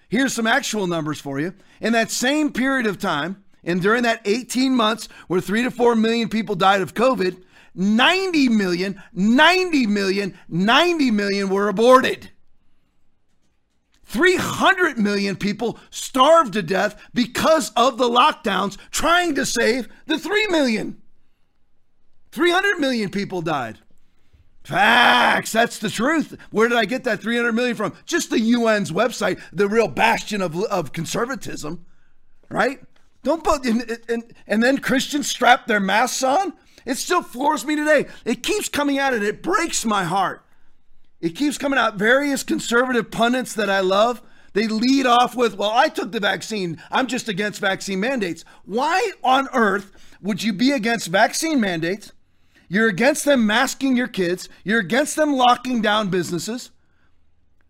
Here's some actual numbers for you. In that same period of time, and during that 18 months where three to four million people died of COVID, 90 million, 90 million, 90 million were aborted. 300 million people starved to death because of the lockdowns trying to save the 3 million. 300 million people died. Facts. That's the truth. Where did I get that 300 million from? Just the UN's website, the real bastion of, of conservatism, right? Don't put, and, and, and then Christians strap their masks on. It still floors me today. It keeps coming out and it breaks my heart. It keeps coming out. Various conservative pundits that I love, they lead off with, well, I took the vaccine. I'm just against vaccine mandates. Why on earth would you be against vaccine mandates? You're against them masking your kids. You're against them locking down businesses.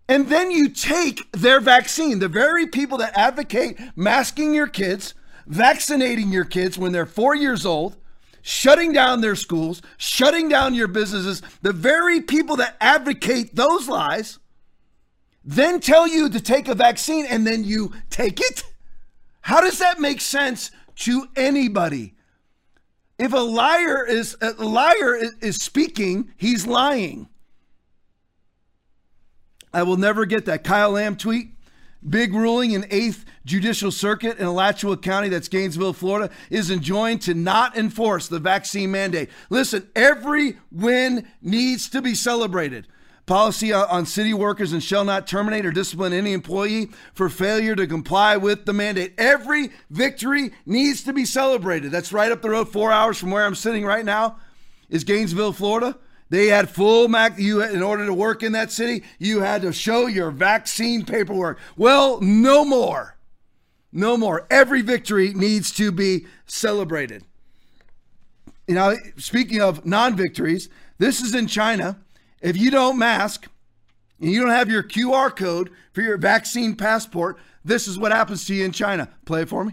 And then you take their vaccine, the very people that advocate masking your kids, vaccinating your kids when they're four years old, shutting down their schools, shutting down your businesses, the very people that advocate those lies, then tell you to take a vaccine and then you take it? How does that make sense to anybody? If a liar is a liar is speaking, he's lying. I will never get that Kyle Lamb tweet. Big ruling in 8th Judicial Circuit in Alachua County, that's Gainesville, Florida, is enjoined to not enforce the vaccine mandate. Listen, every win needs to be celebrated policy on city workers and shall not terminate or discipline any employee for failure to comply with the mandate. Every victory needs to be celebrated. That's right up the road, four hours from where I'm sitting right now, is Gainesville, Florida. They had full mac. You in order to work in that city, you had to show your vaccine paperwork. Well, no more, no more. Every victory needs to be celebrated. You know, speaking of non-victories, this is in China. If you don't mask and you don't have your QR code for your vaccine passport, this is what happens to you in China. Play it for me.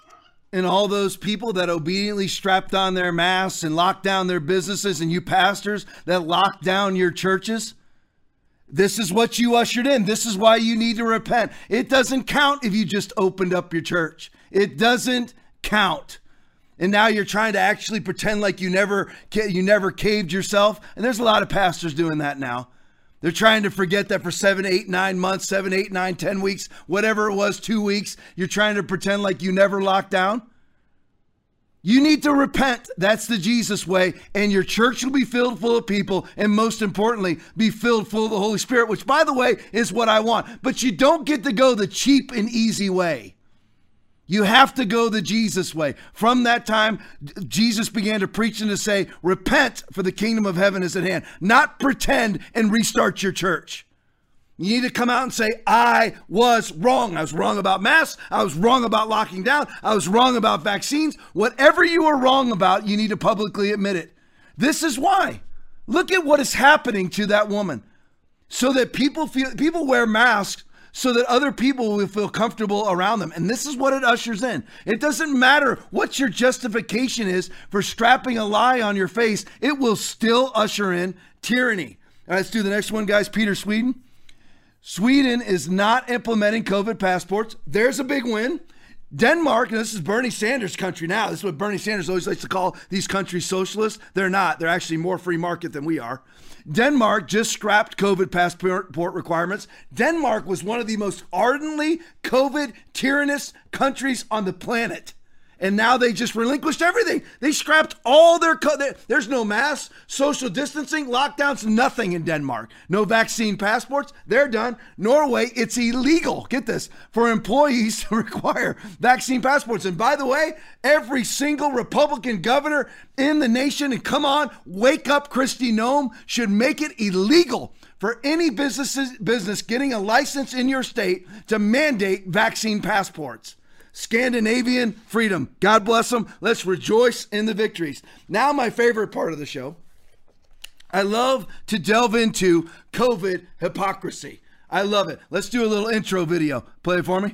And all those people that obediently strapped on their masks and locked down their businesses, and you pastors that locked down your churches, this is what you ushered in. This is why you need to repent. It doesn't count if you just opened up your church, it doesn't count. And now you're trying to actually pretend like you never you never caved yourself. And there's a lot of pastors doing that now they're trying to forget that for seven eight nine months seven eight nine ten weeks whatever it was two weeks you're trying to pretend like you never locked down? You need to repent. That's the jesus way. And your church will be filled full of people and most importantly be filled full of the holy spirit which by the way is what i want. But you don't get to go the cheap and easy way you have to go the Jesus way. From that time, Jesus began to preach and to say, Repent, for the kingdom of heaven is at hand. Not pretend and restart your church. You need to come out and say, I was wrong. I was wrong about masks. I was wrong about locking down. I was wrong about vaccines. Whatever you were wrong about, you need to publicly admit it. This is why. Look at what is happening to that woman. So that people feel people wear masks so that other people will feel comfortable around them. And this is what it ushers in. It doesn't matter what your justification is for strapping a lie on your face, it will still usher in tyranny. All right, let's do the next one, guys. Peter Sweden. Sweden is not implementing COVID passports. There's a big win. Denmark, and this is Bernie Sanders' country now. This is what Bernie Sanders always likes to call these countries socialist. They're not. They're actually more free market than we are. Denmark just scrapped COVID passport requirements. Denmark was one of the most ardently COVID tyrannous countries on the planet and now they just relinquished everything. They scrapped all their. Co- there's no masks, social distancing, lockdowns, nothing in Denmark. No vaccine passports. They're done. Norway, it's illegal. Get this for employees [LAUGHS] to require vaccine passports. And by the way, every single Republican governor in the nation, and come on, wake up, Kristi Noem, should make it illegal for any businesses business getting a license in your state to mandate vaccine passports. Scandinavian freedom. God bless them. Let's rejoice in the victories. Now, my favorite part of the show. I love to delve into COVID hypocrisy. I love it. Let's do a little intro video. Play it for me.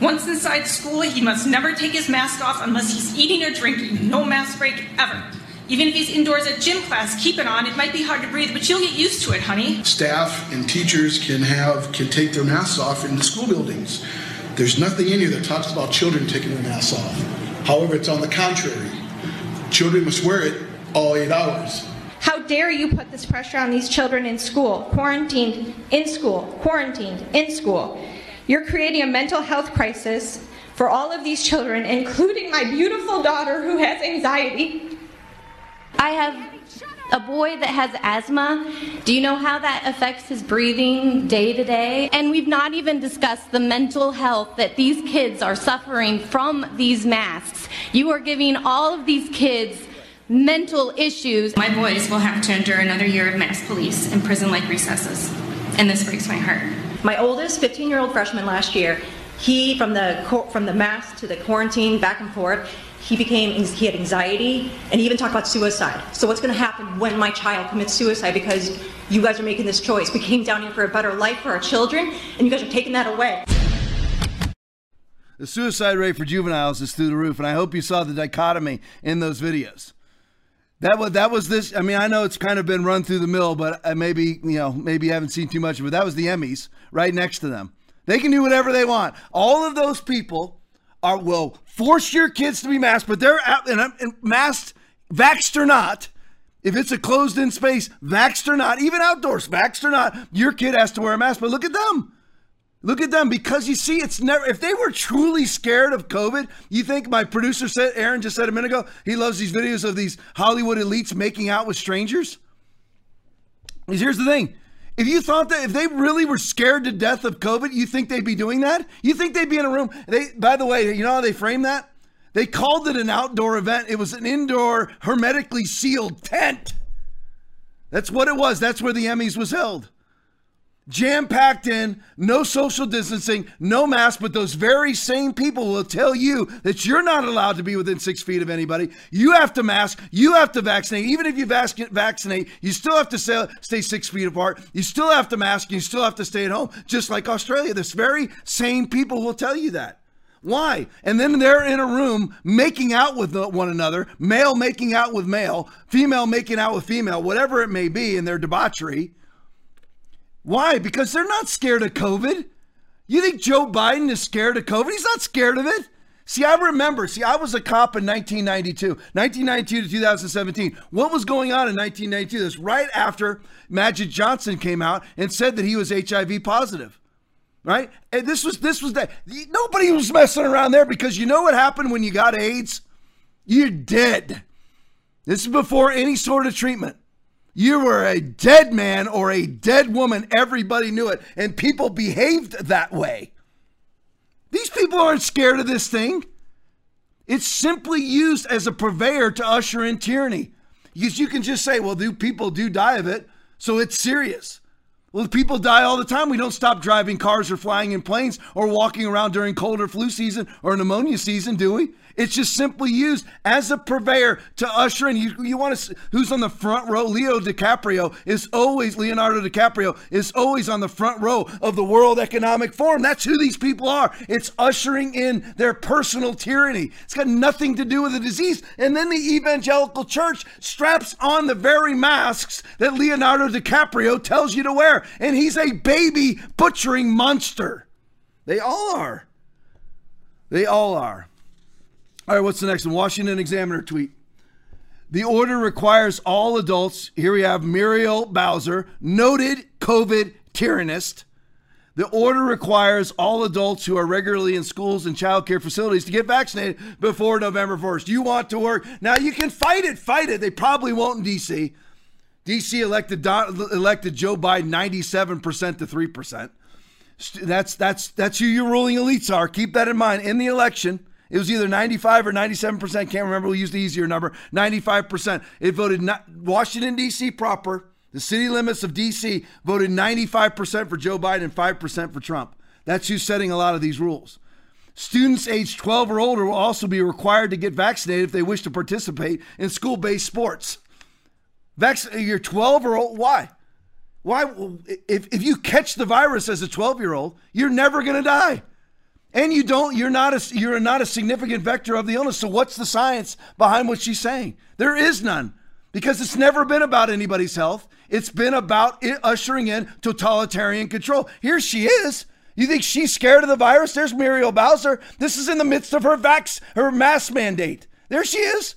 Once inside school, he must never take his mask off unless he's eating or drinking. No mask break ever. Even if he's indoors at gym class, keep it on. It might be hard to breathe, but you'll get used to it, honey. Staff and teachers can have can take their masks off in the school buildings. There's nothing in here that talks about children taking their masks off. However, it's on the contrary. Children must wear it all eight hours. How dare you put this pressure on these children in school, quarantined in school, quarantined in school? You're creating a mental health crisis for all of these children, including my beautiful daughter who has anxiety. I have a boy that has asthma, do you know how that affects his breathing day to day? And we've not even discussed the mental health that these kids are suffering from these masks. You are giving all of these kids mental issues. My boys will have to endure another year of mask police in prison like recesses. And this breaks my heart. My oldest, 15 year old freshman last year, he, from the, from the mask to the quarantine, back and forth, he became he had anxiety and he even talked about suicide. So what's going to happen when my child commits suicide? Because you guys are making this choice. We came down here for a better life for our children and you guys are taking that away. The suicide rate for juveniles is through the roof and i hope you saw the dichotomy in those videos. That was that was this i mean i know it's kind of been run through the mill but uh, maybe you know maybe you haven't seen too much of it. That was the emmys right next to them. They can do whatever they want. All of those people are will force your kids to be masked, but they're out and, and masked, vaxxed or not. If it's a closed in space, vaxxed or not, even outdoors, vaxxed or not, your kid has to wear a mask. But look at them. Look at them because you see, it's never, if they were truly scared of COVID, you think my producer said, Aaron just said a minute ago, he loves these videos of these Hollywood elites making out with strangers. Because here's the thing if you thought that if they really were scared to death of COVID, you think they'd be doing that? You think they'd be in a room? They by the way, you know how they framed that? They called it an outdoor event. It was an indoor, hermetically sealed tent. That's what it was. That's where the Emmys was held jam packed in, no social distancing, no mask, but those very same people will tell you that you're not allowed to be within six feet of anybody. You have to mask, you have to vaccinate. Even if you vac- vaccinate, you still have to stay, stay six feet apart. You still have to mask, you still have to stay at home, just like Australia. This very same people will tell you that. Why? And then they're in a room making out with one another, male making out with male, female making out with female, whatever it may be in their debauchery why? Because they're not scared of COVID. You think Joe Biden is scared of COVID? He's not scared of it. See, I remember. See, I was a cop in 1992, 1992 to 2017. What was going on in 1992? This right after Magic Johnson came out and said that he was HIV positive. Right? And this was this was that nobody was messing around there because you know what happened when you got AIDS? You're dead. This is before any sort of treatment. You were a dead man or a dead woman. Everybody knew it. And people behaved that way. These people aren't scared of this thing. It's simply used as a purveyor to usher in tyranny. Because you can just say, well, do people do die of it? So it's serious. Well, people die all the time. We don't stop driving cars or flying in planes or walking around during cold or flu season or pneumonia season, do we? It's just simply used as a purveyor to usher in. You, you want to who's on the front row? Leo DiCaprio is always Leonardo DiCaprio is always on the front row of the World Economic Forum. That's who these people are. It's ushering in their personal tyranny. It's got nothing to do with the disease. And then the evangelical church straps on the very masks that Leonardo DiCaprio tells you to wear, and he's a baby butchering monster. They all are. They all are. All right, what's the next one? Washington Examiner tweet. The order requires all adults. Here we have Muriel Bowser, noted COVID tyrannist. The order requires all adults who are regularly in schools and childcare facilities to get vaccinated before November 1st. You want to work. Now you can fight it, fight it. They probably won't in DC. DC elected Don, elected Joe Biden 97% to 3%. That's that's that's who your ruling elites are. Keep that in mind. In the election, it was either 95 or 97%. Can't remember. We used the easier number. 95%. It voted not, Washington, D.C. proper, the city limits of D.C. voted 95% for Joe Biden and 5% for Trump. That's who's setting a lot of these rules. Students aged 12 or older will also be required to get vaccinated if they wish to participate in school based sports. Vac- you're 12 or old. Why? Why? If, if you catch the virus as a 12 year old, you're never going to die. And you don't, you're not a, you're not a significant vector of the illness. So what's the science behind what she's saying? There is none because it's never been about anybody's health. It's been about it ushering in totalitarian control. Here she is. You think she's scared of the virus? There's Muriel Bowser. This is in the midst of her vax, her mask mandate. There she is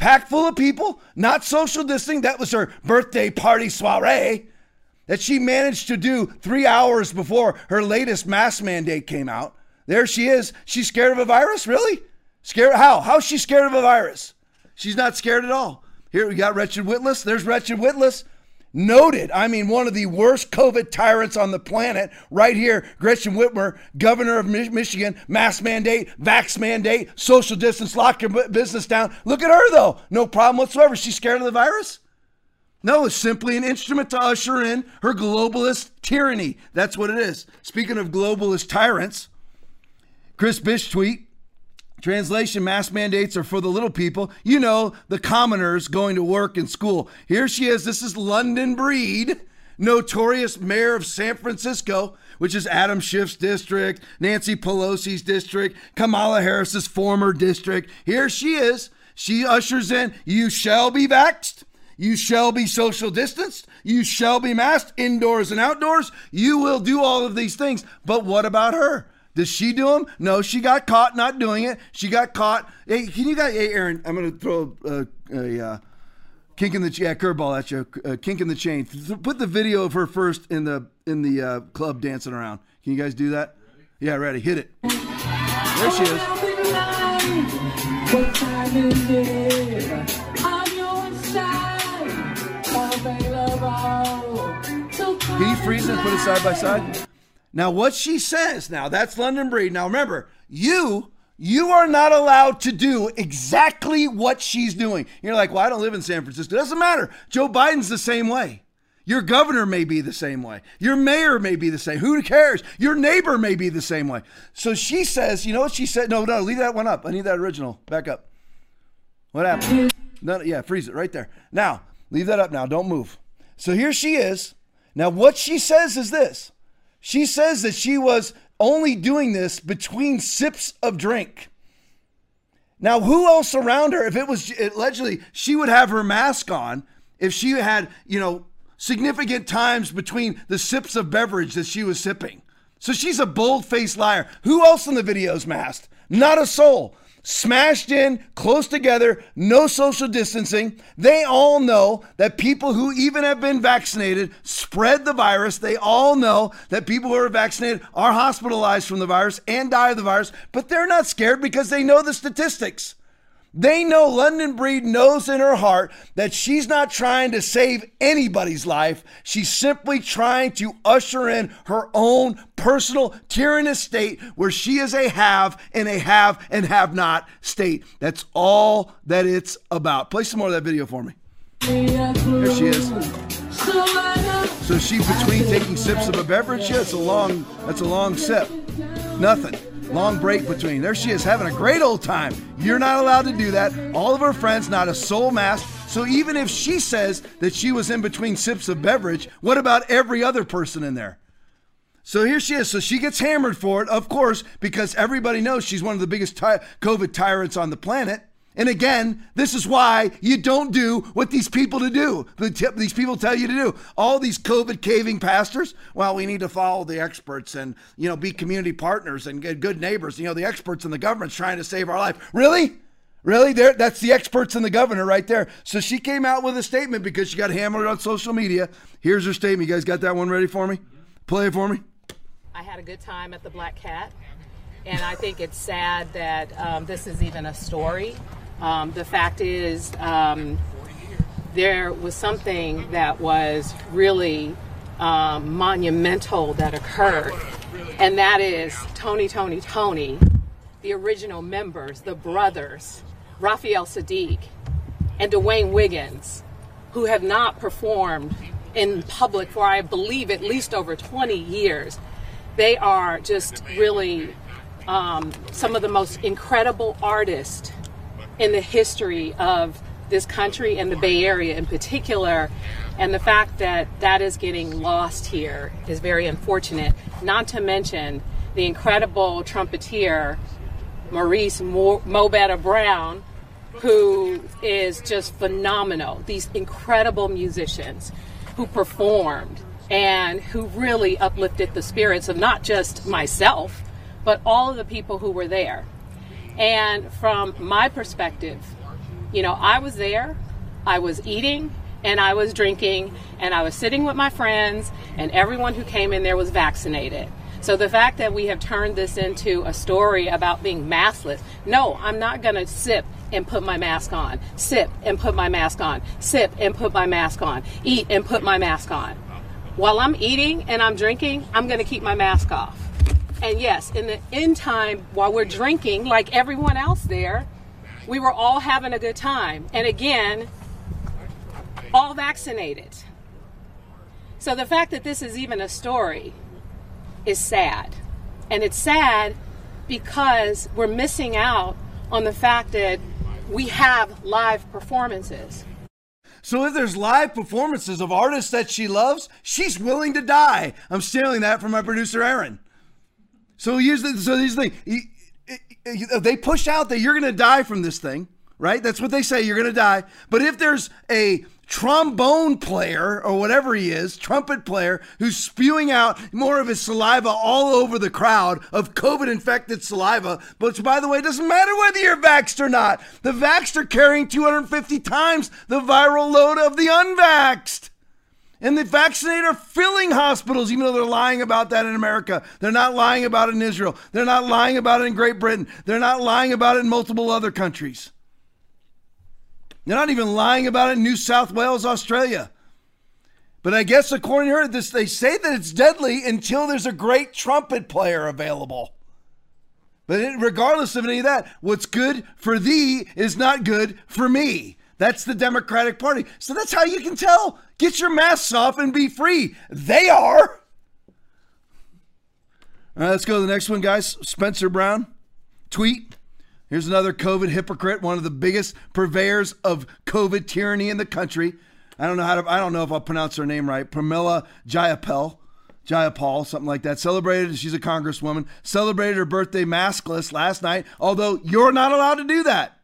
packed full of people, not social distancing. That was her birthday party soiree that she managed to do three hours before her latest mask mandate came out. There she is. She's scared of a virus? Really? Scared? How? How's she scared of a virus? She's not scared at all. Here we got Wretched Witless. There's Wretched Witless. Noted, I mean, one of the worst COVID tyrants on the planet, right here, Gretchen Whitmer, governor of Michigan, mask mandate, vax mandate, social distance, lock your business down. Look at her, though. No problem whatsoever. She's scared of the virus? No, it's simply an instrument to usher in her globalist tyranny. That's what it is. Speaking of globalist tyrants, Chris Bish tweet Translation mask mandates are for the little people, you know, the commoners going to work and school. Here she is. This is London Breed, notorious mayor of San Francisco, which is Adam Schiff's district, Nancy Pelosi's district, Kamala Harris's former district. Here she is. She ushers in, you shall be vaxxed. You shall be social distanced. You shall be masked indoors and outdoors. You will do all of these things. But what about her? Does she do them? No, she got caught not doing it. She got caught. Hey, can you guys, hey, Aaron, I'm going to throw a, a uh, kink in the yeah, curveball at you, a kink in the chain. Put the video of her first in the in the uh, club dancing around. Can you guys do that? Ready? Yeah, ready. Hit it. There she is. Can you freeze it and put it side by side? Now, what she says now, that's London Breed. Now, remember, you you are not allowed to do exactly what she's doing. You're like, well, I don't live in San Francisco. It doesn't matter. Joe Biden's the same way. Your governor may be the same way. Your mayor may be the same. Who cares? Your neighbor may be the same way. So she says, you know what she said? No, no, leave that one up. I need that original. Back up. What happened? No, yeah, freeze it right there. Now, leave that up now. Don't move. So here she is. Now, what she says is this she says that she was only doing this between sips of drink. Now, who else around her, if it was allegedly, she would have her mask on if she had, you know, significant times between the sips of beverage that she was sipping. So she's a bold faced liar. Who else in the video is masked? Not a soul smashed in, close together, no social distancing. They all know that people who even have been vaccinated spread the virus. They all know that people who are vaccinated are hospitalized from the virus and die of the virus, but they're not scared because they know the statistics. They know London Breed knows in her heart that she's not trying to save anybody's life. She's simply trying to usher in her own personal tyrannous state where she is a have and a have and have not state. That's all that it's about. Play some more of that video for me. There she is. So she's between taking sips of a beverage. Yeah, it's a long, that's a long sip. Nothing. Long break between. There she is having a great old time. You're not allowed to do that. All of her friends, not a soul mask. So even if she says that she was in between sips of beverage, what about every other person in there? So here she is. So she gets hammered for it, of course, because everybody knows she's one of the biggest ty- COVID tyrants on the planet. And again, this is why you don't do what these people to do. These people tell you to do. All these COVID caving pastors. Well, we need to follow the experts and you know be community partners and get good neighbors. You know the experts and the government's trying to save our life. Really? Really? There, that's the experts and the governor right there. So she came out with a statement because she got hammered on social media. Here's her statement. You guys got that one ready for me? Play it for me. I had a good time at the Black Cat, and I think it's sad that um, this is even a story. Um, the fact is, um, there was something that was really um, monumental that occurred, and that is Tony, Tony, Tony, the original members, the brothers, Raphael Saadiq and Dwayne Wiggins, who have not performed in public for, I believe, at least over 20 years. They are just really um, some of the most incredible artists in the history of this country and the Bay Area in particular. And the fact that that is getting lost here is very unfortunate. Not to mention the incredible trumpeter Maurice Mo- Mobetta Brown, who is just phenomenal. These incredible musicians who performed and who really uplifted the spirits of not just myself, but all of the people who were there. And from my perspective, you know, I was there, I was eating, and I was drinking, and I was sitting with my friends, and everyone who came in there was vaccinated. So the fact that we have turned this into a story about being maskless, no, I'm not going to sip and put my mask on, sip and put my mask on, sip and put my mask on, eat and put my mask on. While I'm eating and I'm drinking, I'm going to keep my mask off. And yes, in the end time, while we're drinking, like everyone else there, we were all having a good time. And again, all vaccinated. So the fact that this is even a story is sad. And it's sad because we're missing out on the fact that we have live performances. So if there's live performances of artists that she loves, she's willing to die. I'm stealing that from my producer Aaron. So here's the so here's the thing. They push out that you're going to die from this thing, right? That's what they say. You're going to die. But if there's a trombone player or whatever he is, trumpet player, who's spewing out more of his saliva all over the crowd of COVID infected saliva. which, by the way, doesn't matter whether you're vaxxed or not. The vaxxed are carrying 250 times the viral load of the unvaxxed. And the vaccinated are filling hospitals, even though they're lying about that in America. They're not lying about it in Israel. They're not lying about it in Great Britain. They're not lying about it in multiple other countries. They're not even lying about it in New South Wales, Australia. But I guess according to her, this they say that it's deadly until there's a great trumpet player available. But regardless of any of that, what's good for thee is not good for me. That's the Democratic Party. So that's how you can tell. Get your masks off and be free. They are. All right, let's go to the next one, guys. Spencer Brown tweet. Here's another COVID hypocrite, one of the biggest purveyors of COVID tyranny in the country. I don't know how to, I don't know if I'll pronounce her name right. Pramila Jayapal. Jayapal, something like that. Celebrated, she's a congresswoman, celebrated her birthday maskless last night, although you're not allowed to do that.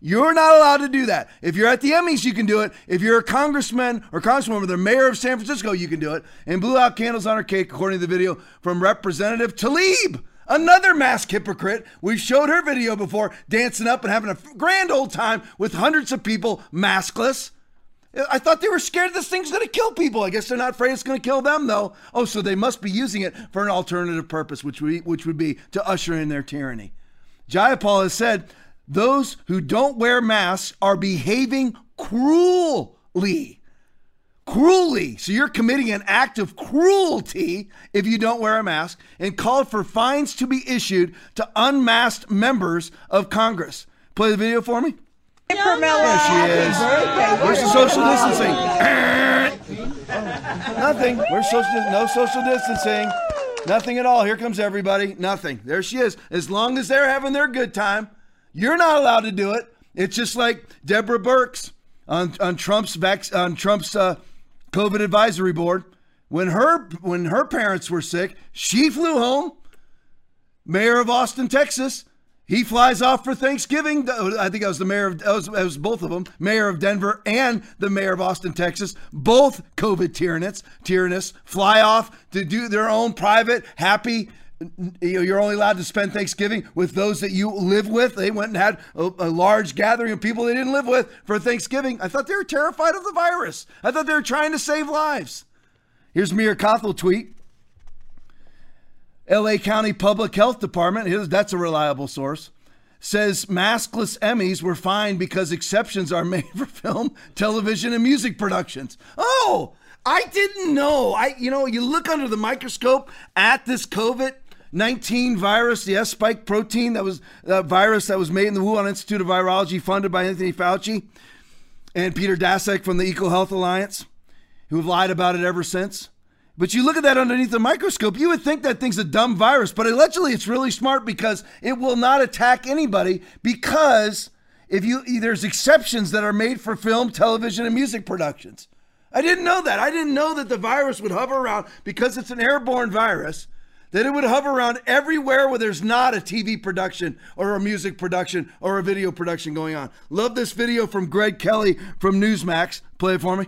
You're not allowed to do that. If you're at the Emmys, you can do it. If you're a congressman or congresswoman or the mayor of San Francisco, you can do it. And blew out candles on her cake, according to the video from Representative Tlaib. Another mask hypocrite. We've showed her video before, dancing up and having a grand old time with hundreds of people maskless. I thought they were scared this thing's going to kill people. I guess they're not afraid it's going to kill them, though. Oh, so they must be using it for an alternative purpose, which, we, which would be to usher in their tyranny. Jayapal has said those who don't wear masks are behaving cruelly. Cruelly. So you're committing an act of cruelty if you don't wear a mask and called for fines to be issued to unmasked members of Congress. Play the video for me. There she is. Where's the social distancing? [LAUGHS] Nothing. Where's social? No social distancing. Nothing at all. Here comes everybody. Nothing. There she is. As long as they're having their good time, you're not allowed to do it. It's just like Deborah Birx on, on Trump's vac- on Trump's uh, COVID advisory board. When her when her parents were sick, she flew home. Mayor of Austin, Texas, he flies off for Thanksgiving. I think I was the mayor of, I was, I was both of them, mayor of Denver and the mayor of Austin, Texas. Both COVID tyrants, tyrannous, fly off to do their own private, happy. You're only allowed to spend Thanksgiving with those that you live with. They went and had a, a large gathering of people they didn't live with for Thanksgiving. I thought they were terrified of the virus. I thought they were trying to save lives. Here's Mira Kothel tweet. LA County Public Health Department, that's a reliable source, says maskless Emmys were fine because exceptions are made [LAUGHS] for film, television, and music productions. Oh, I didn't know. I, you know, you look under the microscope at this COVID 19 virus, the S spike protein that was a virus that was made in the Wuhan Institute of Virology, funded by Anthony Fauci and Peter Daszak from the EcoHealth Alliance, who have lied about it ever since. But you look at that underneath the microscope, you would think that thing's a dumb virus, but allegedly it's really smart because it will not attack anybody because if you there's exceptions that are made for film, television, and music productions. I didn't know that. I didn't know that the virus would hover around because it's an airborne virus, that it would hover around everywhere where there's not a TV production or a music production or a video production going on. Love this video from Greg Kelly from Newsmax. Play it for me.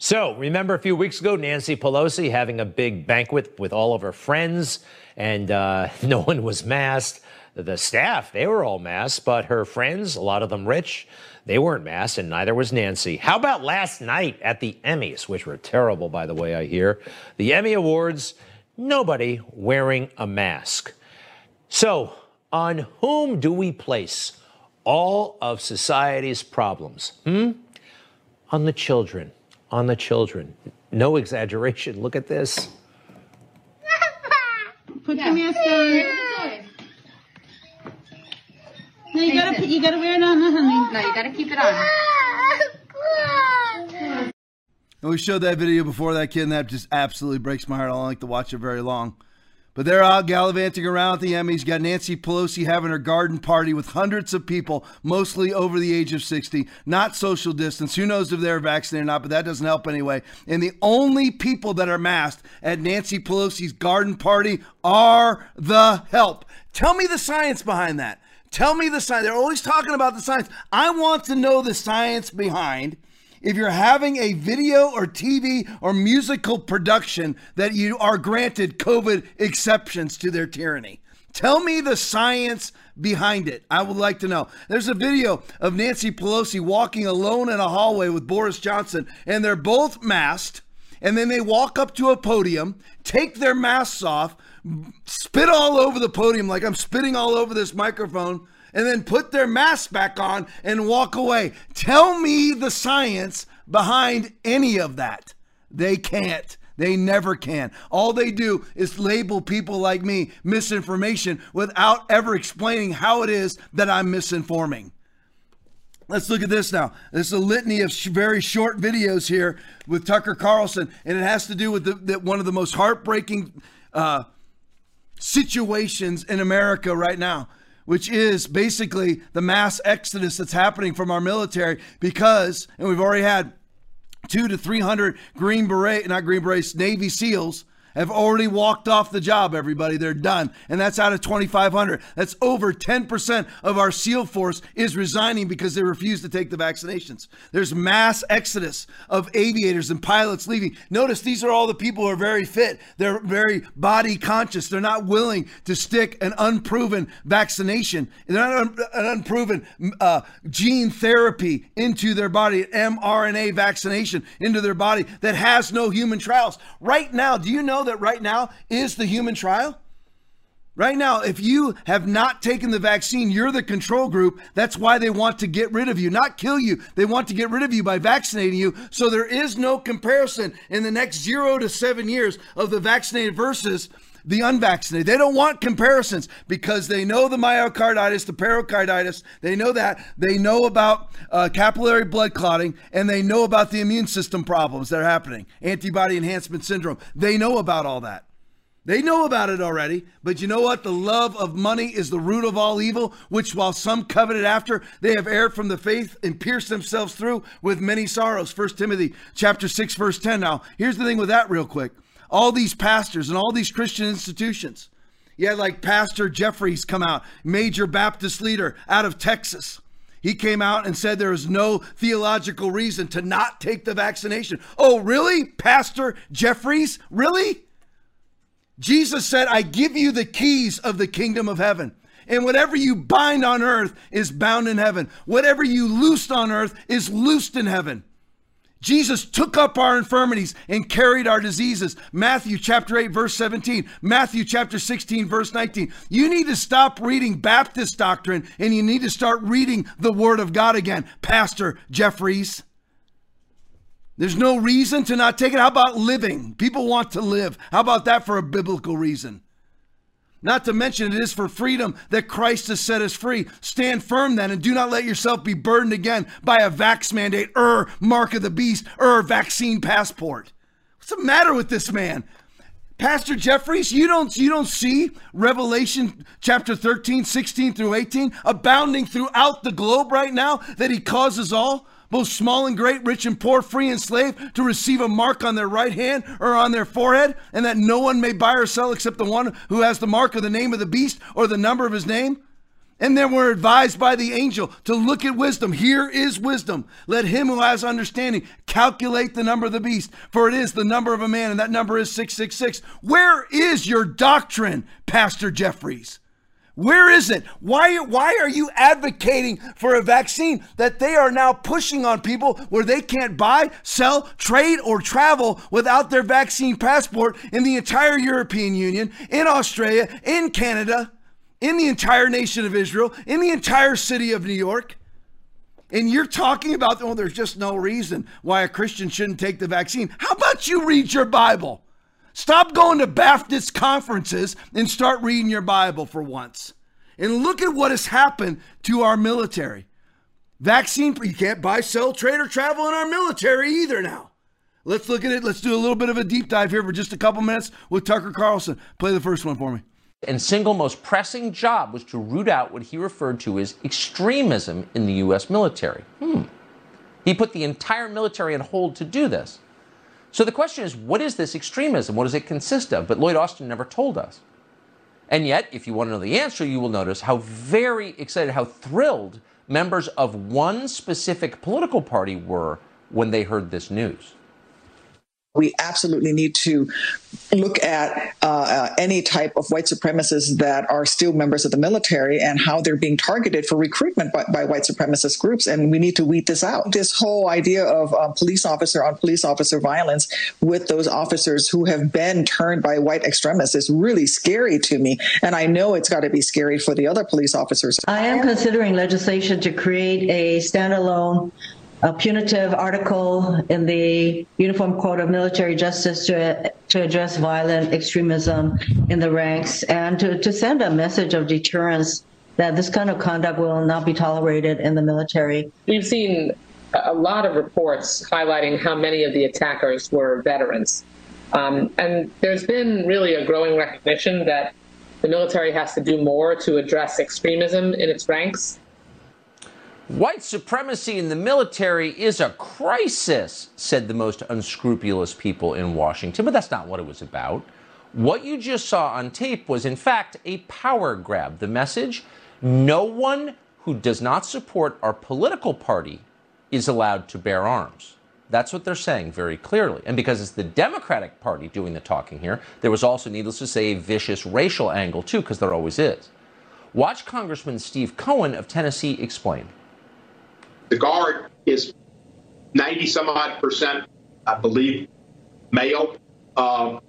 So, remember a few weeks ago, Nancy Pelosi having a big banquet with all of her friends, and uh, [LAUGHS] no one was masked. The staff, they were all masked, but her friends, a lot of them rich, they weren't masked, and neither was Nancy. How about last night at the Emmys, which were terrible, by the way, I hear? The Emmy Awards, nobody wearing a mask. So, on whom do we place all of society's problems? Hmm? On the children on the children. No exaggeration. Look at this. Put your mask on. No, you gotta put, you gotta wear it on, honey. No, you gotta keep it on. And we showed that video before that kid, and that just absolutely breaks my heart. I don't like to watch it very long. But they're out gallivanting around at the Emmys. Got Nancy Pelosi having her garden party with hundreds of people, mostly over the age of 60, not social distance. Who knows if they're vaccinated or not, but that doesn't help anyway. And the only people that are masked at Nancy Pelosi's garden party are the help. Tell me the science behind that. Tell me the science. They're always talking about the science. I want to know the science behind if you're having a video or TV or musical production that you are granted COVID exceptions to their tyranny. Tell me the science behind it. I would like to know. There's a video of Nancy Pelosi walking alone in a hallway with Boris Johnson, and they're both masked. And then they walk up to a podium, take their masks off, spit all over the podium like I'm spitting all over this microphone and then put their mask back on and walk away. Tell me the science behind any of that. They can't. They never can. All they do is label people like me misinformation without ever explaining how it is that I'm misinforming. Let's look at this now. This is a litany of sh- very short videos here with Tucker Carlson, and it has to do with the, the, one of the most heartbreaking uh, situations in America right now which is basically the mass exodus that's happening from our military because, and we've already had two to 300 Green Beret, not Green Berets, Navy SEALs have already walked off the job, everybody. They're done. And that's out of 2,500. That's over 10% of our SEAL force is resigning because they refuse to take the vaccinations. There's mass exodus of aviators and pilots leaving. Notice these are all the people who are very fit. They're very body conscious. They're not willing to stick an unproven vaccination, not an unproven uh, gene therapy into their body, mRNA vaccination into their body that has no human trials. Right now, do you know that right now is the human trial? Right now, if you have not taken the vaccine, you're the control group. That's why they want to get rid of you, not kill you. They want to get rid of you by vaccinating you. So there is no comparison in the next zero to seven years of the vaccinated versus the unvaccinated. They don't want comparisons because they know the myocarditis, the pericarditis. They know that. They know about uh, capillary blood clotting and they know about the immune system problems that are happening, antibody enhancement syndrome. They know about all that. They know about it already, but you know what? The love of money is the root of all evil, which while some coveted after, they have erred from the faith and pierced themselves through with many sorrows. First Timothy chapter 6, verse 10. Now, here's the thing with that real quick. All these pastors and all these Christian institutions, you had like Pastor Jeffress come out, major Baptist leader out of Texas. He came out and said there is no theological reason to not take the vaccination. Oh, really? Pastor Jeffress? Really? Jesus said, I give you the keys of the kingdom of heaven. And whatever you bind on earth is bound in heaven. Whatever you loosed on earth is loosed in heaven. Jesus took up our infirmities and carried our diseases. Matthew chapter 8, verse 17. Matthew chapter 16, verse 19. You need to stop reading Baptist doctrine and you need to start reading the Word of God again, Pastor Jeffress. There's no reason to not take it. How about living? People want to live. How about that for a biblical reason? Not to mention, it is for freedom that Christ has set us free. Stand firm then and do not let yourself be burdened again by a vax mandate, or er, mark of the beast, or er, vaccine passport. What's the matter with this man? Pastor Jeffress, you don't you don't see Revelation chapter 13, 16 through 18 abounding throughout the globe right now that he causes all? Both small and great, rich and poor, free and slave, to receive a mark on their right hand or on their forehead, and that no one may buy or sell except the one who has the mark of the name of the beast or the number of his name? And then we're advised by the angel to look at wisdom. Here is wisdom. Let him who has understanding calculate the number of the beast, for it is the number of a man, and that number is 666. Where is your doctrine, Pastor Jeffress? Where is it? Why, why are you advocating for a vaccine that they are now pushing on people where they can't buy, sell, trade, or travel without their vaccine passport in the entire European Union, in Australia, in Canada, in the entire nation of Israel, in the entire city of New York? And you're talking about, oh, there's just no reason why a Christian shouldn't take the vaccine. How about you read your Bible? Stop going to Baptist conferences and start reading your Bible for once. And look at what has happened to our military. Vaccine, you can't buy, sell, trade, or travel in our military either now. Let's look at it. Let's do a little bit of a deep dive here for just a couple minutes with Tucker Carlson. Play the first one for me. And single most pressing job was to root out what he referred to as extremism in the U.S. military. Hmm. He put the entire military on hold to do this. So the question is, what is this extremism? What does it consist of? But Lloyd Austin never told us. And yet, if you want to know the answer, you will notice how very excited, how thrilled members of one specific political party were when they heard this news we absolutely need to look at uh, uh, any type of white supremacists that are still members of the military and how they're being targeted for recruitment by, by white supremacist groups. And we need to weed this out. This whole idea of um, police officer on police officer violence with those officers who have been turned by white extremists is really scary to me. And I know it's got to be scary for the other police officers. I am considering legislation to create a standalone a punitive article in the Uniform Code of Military Justice to, to address violent extremism in the ranks and to, to send a message of deterrence that this kind of conduct will not be tolerated in the military. We've seen a lot of reports highlighting how many of the attackers were veterans. Um, and there's been really a growing recognition that the military has to do more to address extremism in its ranks. White supremacy in the military is a crisis, said the most unscrupulous people in Washington, but that's not what it was about. What you just saw on tape was, in fact, a power grab. The message no one who does not support our political party is allowed to bear arms. That's what they're saying very clearly. And because it's the Democratic Party doing the talking here, there was also, needless to say, a vicious racial angle, too, because there always is. Watch Congressman Steve Cohen of Tennessee explain. The Guard is 90 some odd percent, I believe, male. Uh,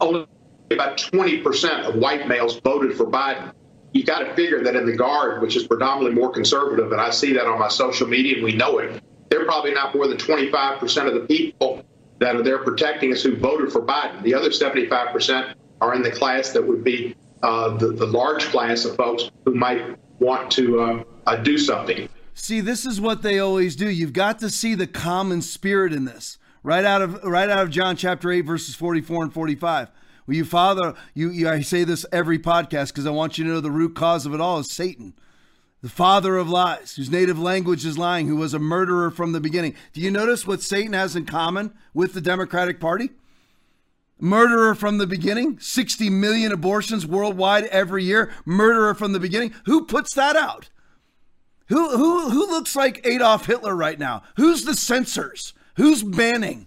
only about 20% of white males voted for Biden. You got to figure that in the Guard, which is predominantly more conservative, and I see that on my social media and we know it, they're probably not more than 25% of the people that are there protecting us who voted for Biden. The other 75% are in the class that would be uh, the, the large class of folks who might want to uh, uh, do something. See, this is what they always do. You've got to see the common spirit in this. Right out of right out of John chapter 8 verses 44 and 45. Well, you father, you, you I say this every podcast because I want you to know the root cause of it all is Satan, the father of lies, whose native language is lying, who was a murderer from the beginning. Do you notice what Satan has in common with the Democratic Party? Murderer from the beginning, 60 million abortions worldwide every year. Murderer from the beginning. Who puts that out? Who who who looks like Adolf Hitler right now? Who's the censors? Who's banning?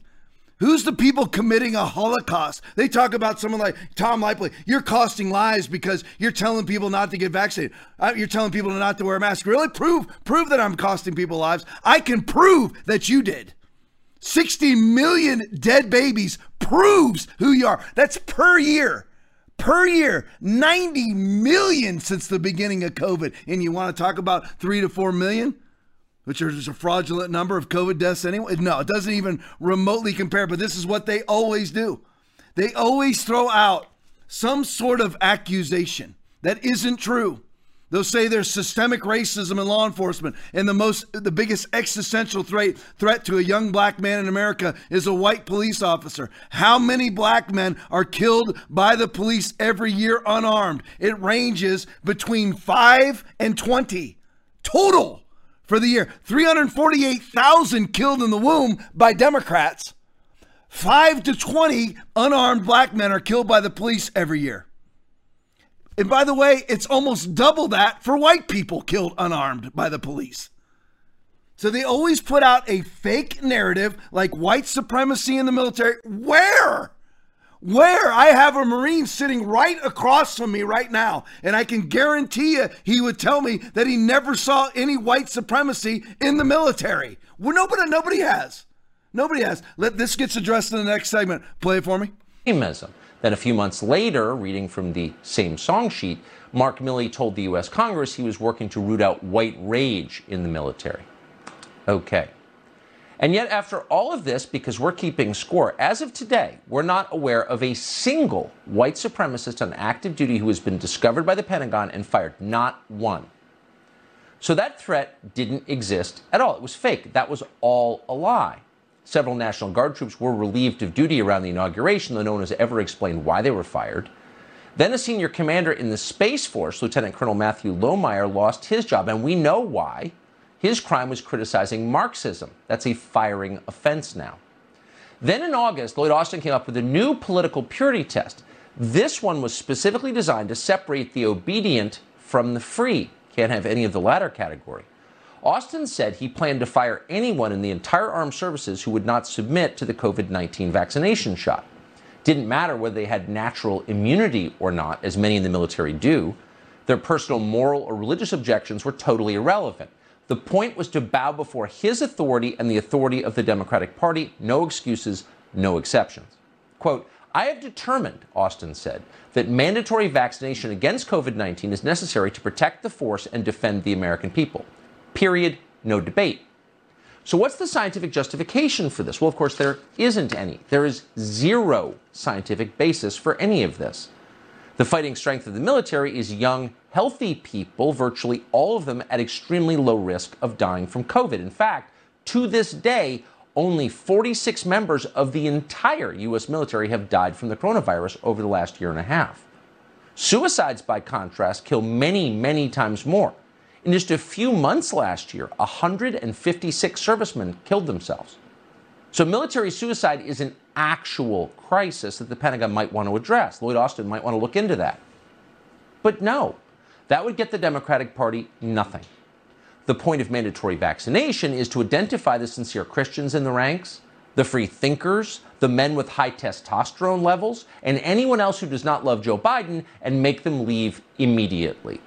Who's the people committing a Holocaust? They talk about someone like Tom Lipley. You're costing lives because you're telling people not to get vaccinated. Uh, You're telling people not to wear a mask. Really? Prove prove that I'm costing people lives. I can prove that you did. 60 million dead babies proves who you are. That's per year. Per year, 90 million since the beginning of COVID. And you want to talk about three to four million? which is a fraudulent number of COVID deaths anyway. No, it doesn't even remotely compare, but this is what they always do. They always throw out some sort of accusation that isn't true. They'll say there's systemic racism in law enforcement, and the most, the biggest existential threat threat to a young black man in America is a white police officer. How many black men are killed by the police every year unarmed? It ranges between five and twenty total for the year. 348,000 killed in the womb by Democrats. 5 to 20 unarmed black men are killed by the police every year. And by the way, it's almost double that for white people killed unarmed by the police. So they always put out a fake narrative like white supremacy in the military. Where? Where? I have a Marine sitting right across from me right now, and I can guarantee you he would tell me that he never saw any white supremacy in the military. Well, nobody, nobody has. Nobody has. Let this gets addressed in the next segment. Play it for me. extremism. Then a few months later, reading from the same song sheet, Mark Milley told the U.S. Congress he was working to root out white rage in the military. Okay. And yet, after all of this, because we're keeping score, as of today, we're not aware of a single white supremacist on active duty who has been discovered by the Pentagon and fired. Not one. So that threat didn't exist at all. It was fake. That was all a lie. Several National Guard troops were relieved of duty around the inauguration, though no one has ever explained why they were fired. Then a senior commander in the Space Force, Lieutenant Colonel Matthew Lohmeyer, lost his job, and we know why. His crime was criticizing Marxism. That's a firing offense now. Then in August, Lloyd Austin came up with a new political purity test. This one was specifically designed to separate the obedient from the free. Can't have any of the latter category. Austin said he planned to fire anyone in the entire armed services who would not submit to the COVID 19 vaccination shot. Didn't matter whether they had natural immunity or not, as many in the military do. Their personal moral or religious objections were totally irrelevant. The point was to bow before his authority and the authority of the Democratic Party. No excuses, no exceptions. Quote, I have determined, Austin said, that mandatory vaccination against COVID 19 is necessary to protect the force and defend the American people. Period. No debate. So, what's the scientific justification for this? Well, of course, there isn't any. There is zero scientific basis for any of this. The fighting strength of the military is young, healthy people, virtually all of them at extremely low risk of dying from COVID. In fact, to this day, only 46 members of the entire U.S. military have died from the coronavirus over the last year and a half. Suicides, by contrast, kill many, many times more. In just a few months last year, 156 servicemen killed themselves. So, military suicide is an actual crisis that the Pentagon might want to address. Lloyd Austin might want to look into that. But no, that would get the Democratic Party nothing. The point of mandatory vaccination is to identify the sincere Christians in the ranks, the free thinkers, the men with high testosterone levels, and anyone else who does not love Joe Biden and make them leave immediately.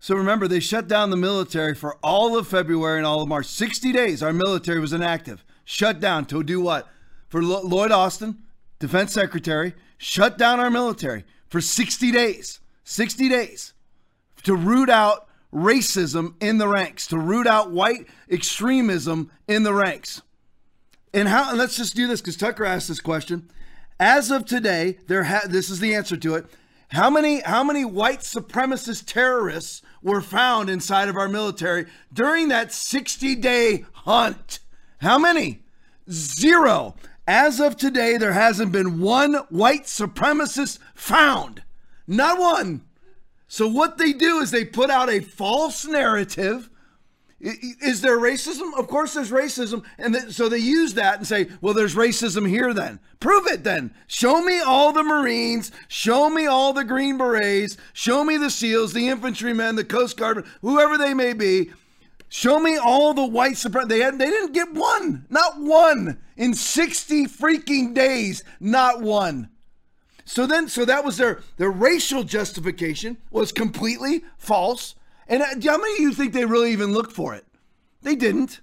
So remember, they shut down the military for all of February and all of March. 60 days, our military was inactive. Shut down to do what? For Lo- Lloyd Austin, defense secretary, shut down our military for 60 days. 60 days to root out racism in the ranks, to root out white extremism in the ranks. And how? And let's just do this because Tucker asked this question. As of today, there ha- this is the answer to it. How many how many white supremacist terrorists were found inside of our military during that 60 day hunt? How many? Zero. As of today, there hasn't been one white supremacist found. Not one. So what they do is they put out a false narrative. Is there racism? Of course there's racism. And th- so they use that and say, well, there's racism here then. Prove it then. Show me all the Marines. Show me all the Green Berets. Show me the SEALs, the infantrymen, the Coast Guard, whoever they may be. Show me all the white supremacists. They had, they didn't get one, not one in 60 freaking days, not one. So then, so that was their their racial justification was completely false. And uh, how many of you think they really even looked for it? They didn't.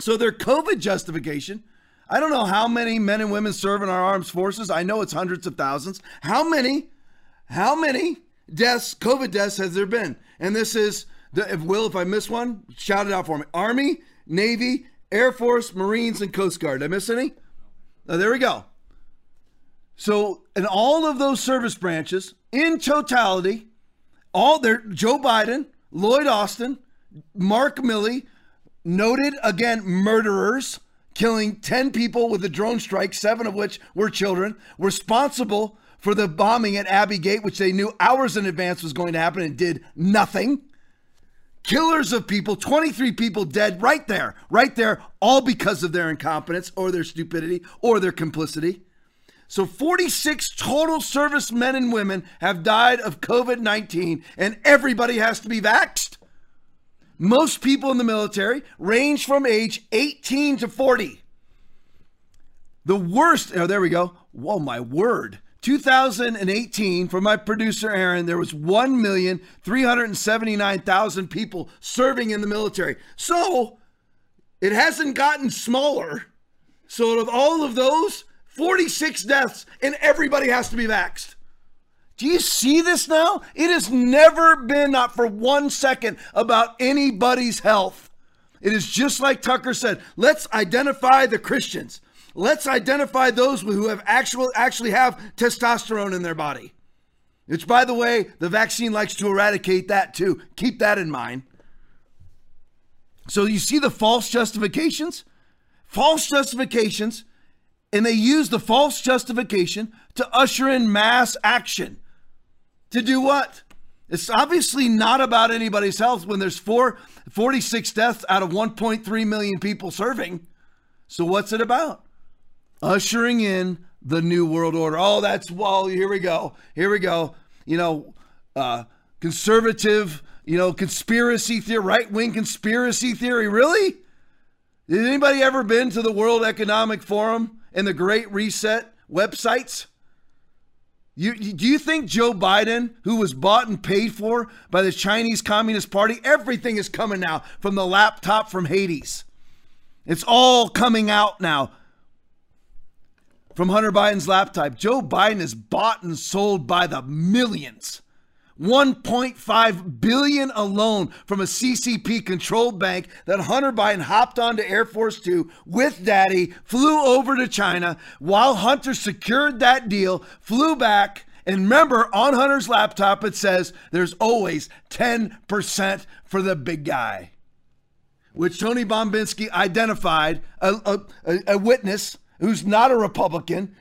So their COVID justification, I don't know how many men and women serve in our armed forces. I know it's hundreds of thousands. How many, how many deaths, COVID deaths has there been? And this is, if Will, if I miss one, shout it out for me. Army, Navy, Air Force, Marines, and Coast Guard. Did I miss any? Oh, there we go. So, in all of those service branches, in totality, all there, Joe Biden, Lloyd Austin, Mark Milley, noted again murderers, killing 10 people with a drone strike, seven of which were children, responsible for the bombing at Abbey Gate, which they knew hours in advance was going to happen and did nothing. Killers of people, 23 people dead right there, right there, all because of their incompetence or their stupidity or their complicity. So 46 total service men and women have died of COVID 19, and everybody has to be vaxxed. Most people in the military range from age 18 to 40. The worst, oh, there we go. Whoa, my word. 2018, for my producer Aaron, there was 1,379,000 people serving in the military. So it hasn't gotten smaller. So, out of all of those, 46 deaths, and everybody has to be vaxxed. Do you see this now? It has never been, not for one second, about anybody's health. It is just like Tucker said let's identify the Christians. Let's identify those who have actual, actually have testosterone in their body. Which, by the way, the vaccine likes to eradicate that too. Keep that in mind. So you see the false justifications? False justifications and they use the false justification to usher in mass action. To do what? It's obviously not about anybody's health when there's four, 46 deaths out of 1.3 million people serving. So what's it about? Ushering in the new world order. Oh, that's well, here we go. Here we go. You know, uh, conservative, you know, conspiracy theory, right wing conspiracy theory. Really? Did anybody ever been to the World Economic Forum? And the Great Reset websites? You, do you think Joe Biden, who was bought and paid for by the Chinese Communist Party, everything is coming now from the laptop from Hades? It's all coming out now from Hunter Biden's laptop. Joe Biden is bought and sold by the millions. 1.5 billion alone from a CCP controlled bank that Hunter Biden hopped onto Air Force 2 with daddy, flew over to China while Hunter secured that deal, flew back and remember on Hunter's laptop it says there's always 10% for the big guy. Which Tony Bobulinski identified a, a, a witness who's not a Republican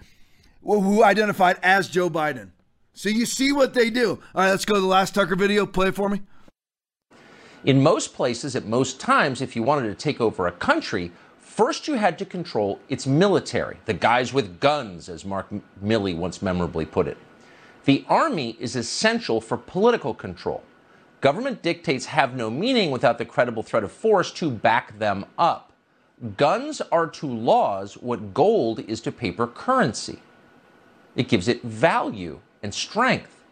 who identified as Joe Biden. So you see what they do. All right, let's go to the last Tucker video. Play it for me. In most places, at most times, if you wanted to take over a country, first you had to control its military, the guys with guns, as Mark Milley once memorably put it. The army is essential for political control. Government dictates have no meaning without the credible threat of force to back them up. Guns are to laws what gold is to paper currency. It gives it value and strength.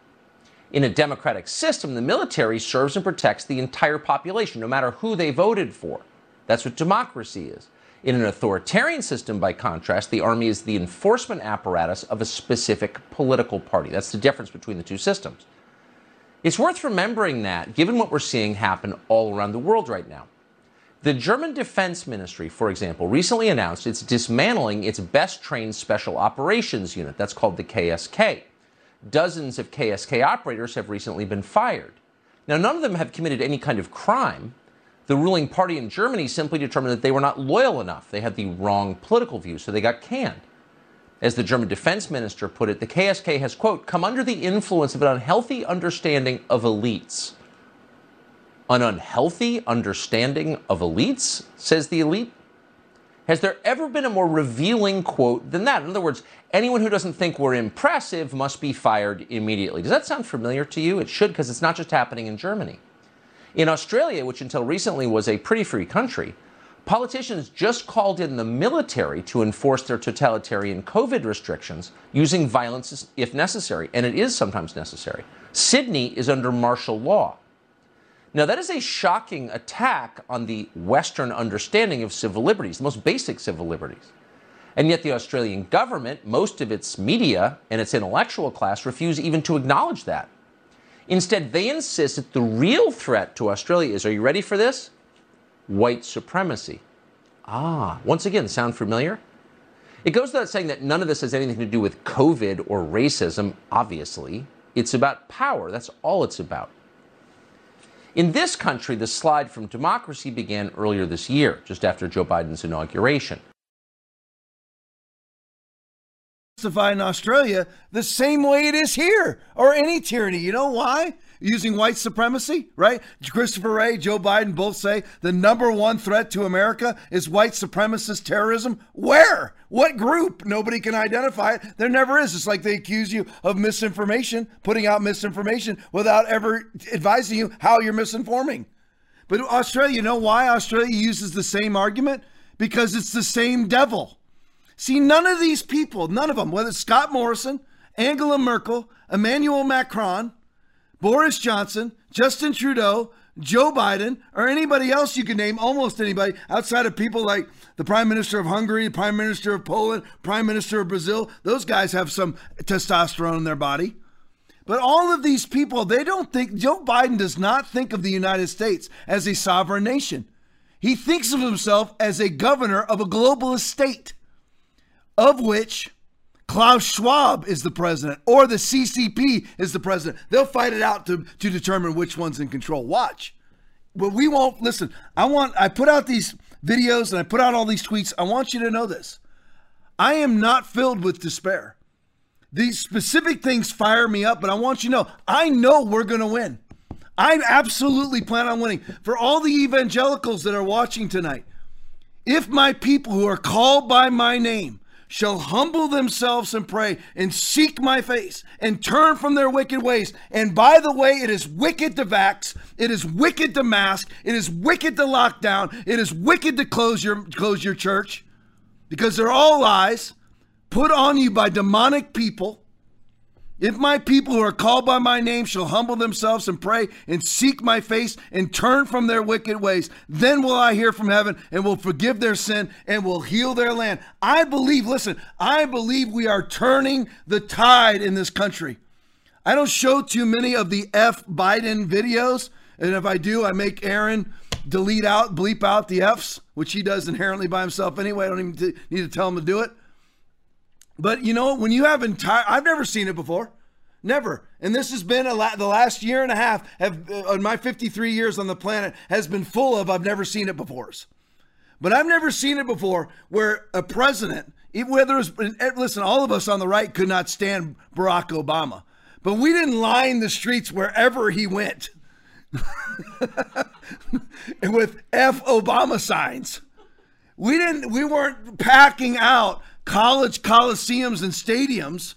In a democratic system, the military serves and protects the entire population, no matter who they voted for. That's what democracy is. In an authoritarian system, by contrast, the army is the enforcement apparatus of a specific political party. That's the difference between the two systems. It's worth remembering that, given what we're seeing happen all around the world right now. The German Defense Ministry, for example, recently announced it's dismantling its best trained special operations unit. That's called the KSK dozens of KSK operators have recently been fired. Now, none of them have committed any kind of crime. The ruling party in Germany simply determined that they were not loyal enough. They had the wrong political view, so they got canned. As the German defense minister put it, the KSK has, quote, come under the influence of an unhealthy understanding of elites. An unhealthy understanding of elites, says the elite. Has there ever been a more revealing quote than that? In other words, anyone who doesn't think we're impressive must be fired immediately. Does that sound familiar to you? It should, because it's not just happening in Germany. In Australia, which until recently was a pretty free country, politicians just called in the military to enforce their totalitarian COVID restrictions using violence if necessary, and it is sometimes necessary. Sydney is under martial law. Now, that is a shocking attack on the Western understanding of civil liberties, the most basic civil liberties. And yet, the Australian government, most of its media, and its intellectual class refuse even to acknowledge that. Instead, they insist that the real threat to Australia is are you ready for this? White supremacy. Ah, once again, sound familiar? It goes without saying that none of this has anything to do with COVID or racism, obviously. It's about power. That's all it's about. In this country, the slide from democracy began earlier this year, just after Joe Biden's inauguration. In Australia the same way it is here or any tyranny. You know why? Using white supremacy, right? Christopher Wray, Joe Biden both say the number one threat to America is white supremacist terrorism. Where? What group? Nobody can identify it. There never is. It's like they accuse you of misinformation, putting out misinformation without ever advising you how you're misinforming. But Australia, you know why Australia uses the same argument? Because it's the same devil. See, none of these people, none of them, whether it's Scott Morrison, Angela Merkel, Emmanuel Macron, Boris Johnson, Justin Trudeau, Joe Biden, or anybody else you can name, almost anybody outside of people like the Prime Minister of Hungary, Prime Minister of Poland, Prime Minister of Brazil. Those guys have some testosterone in their body. But all of these people, they don't think, Joe Biden does not think of the United States as a sovereign nation. He thinks of himself as a governor of a globalist state of which Klaus Schwab is the president or the CCP is the president. They'll fight it out to, to determine which one's in control. Watch. But we won't listen. I want I put out these videos and I put out all these tweets. I want you to know this. I am not filled with despair. These specific things fire me up, but I want you to know I know we're going to win. I absolutely plan on winning. For all the evangelicals that are watching tonight, if my people who are called by my name shall humble themselves and pray and seek my face and turn from their wicked ways. And by the way, it is wicked to vax, it is wicked to mask, it is wicked to lock down, it is wicked to close your close your church. Because they're all lies put on you by demonic people if my people who are called by my name shall humble themselves and pray and seek my face and turn from their wicked ways, then will I hear from heaven and will forgive their sin and will heal their land. I believe, listen, I believe we are turning the tide in this country. I don't show too many of the F Biden videos. And if I do, I make Aaron delete out, bleep out the F's, which he does inherently by himself anyway. I don't even need to tell him to do it. But you know, when you have entire, I've never seen it before. Never. And this has been a la- the last year and a half have uh, my 53 years on the planet has been full of I've never seen it before. But I've never seen it before where a president, whether it's eh, listen, all of us on the right could not stand Barack Obama, but we didn't line the streets wherever he went [LAUGHS] with F Obama signs. We didn't. We weren't packing out college coliseums and stadiums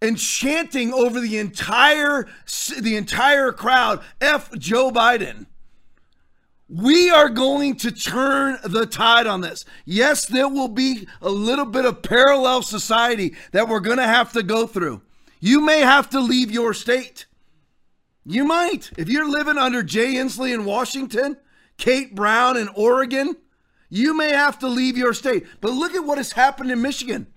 and chanting over the entire the entire crowd f Joe Biden. We are going to turn the tide on this. Yes, there will be a little bit of parallel society that we're going to have to go through. You may have to leave your state. You might. If you're living under Jay Inslee in Washington, Kate Brown in Oregon, you may have to leave your state. But look at what has happened in Michigan.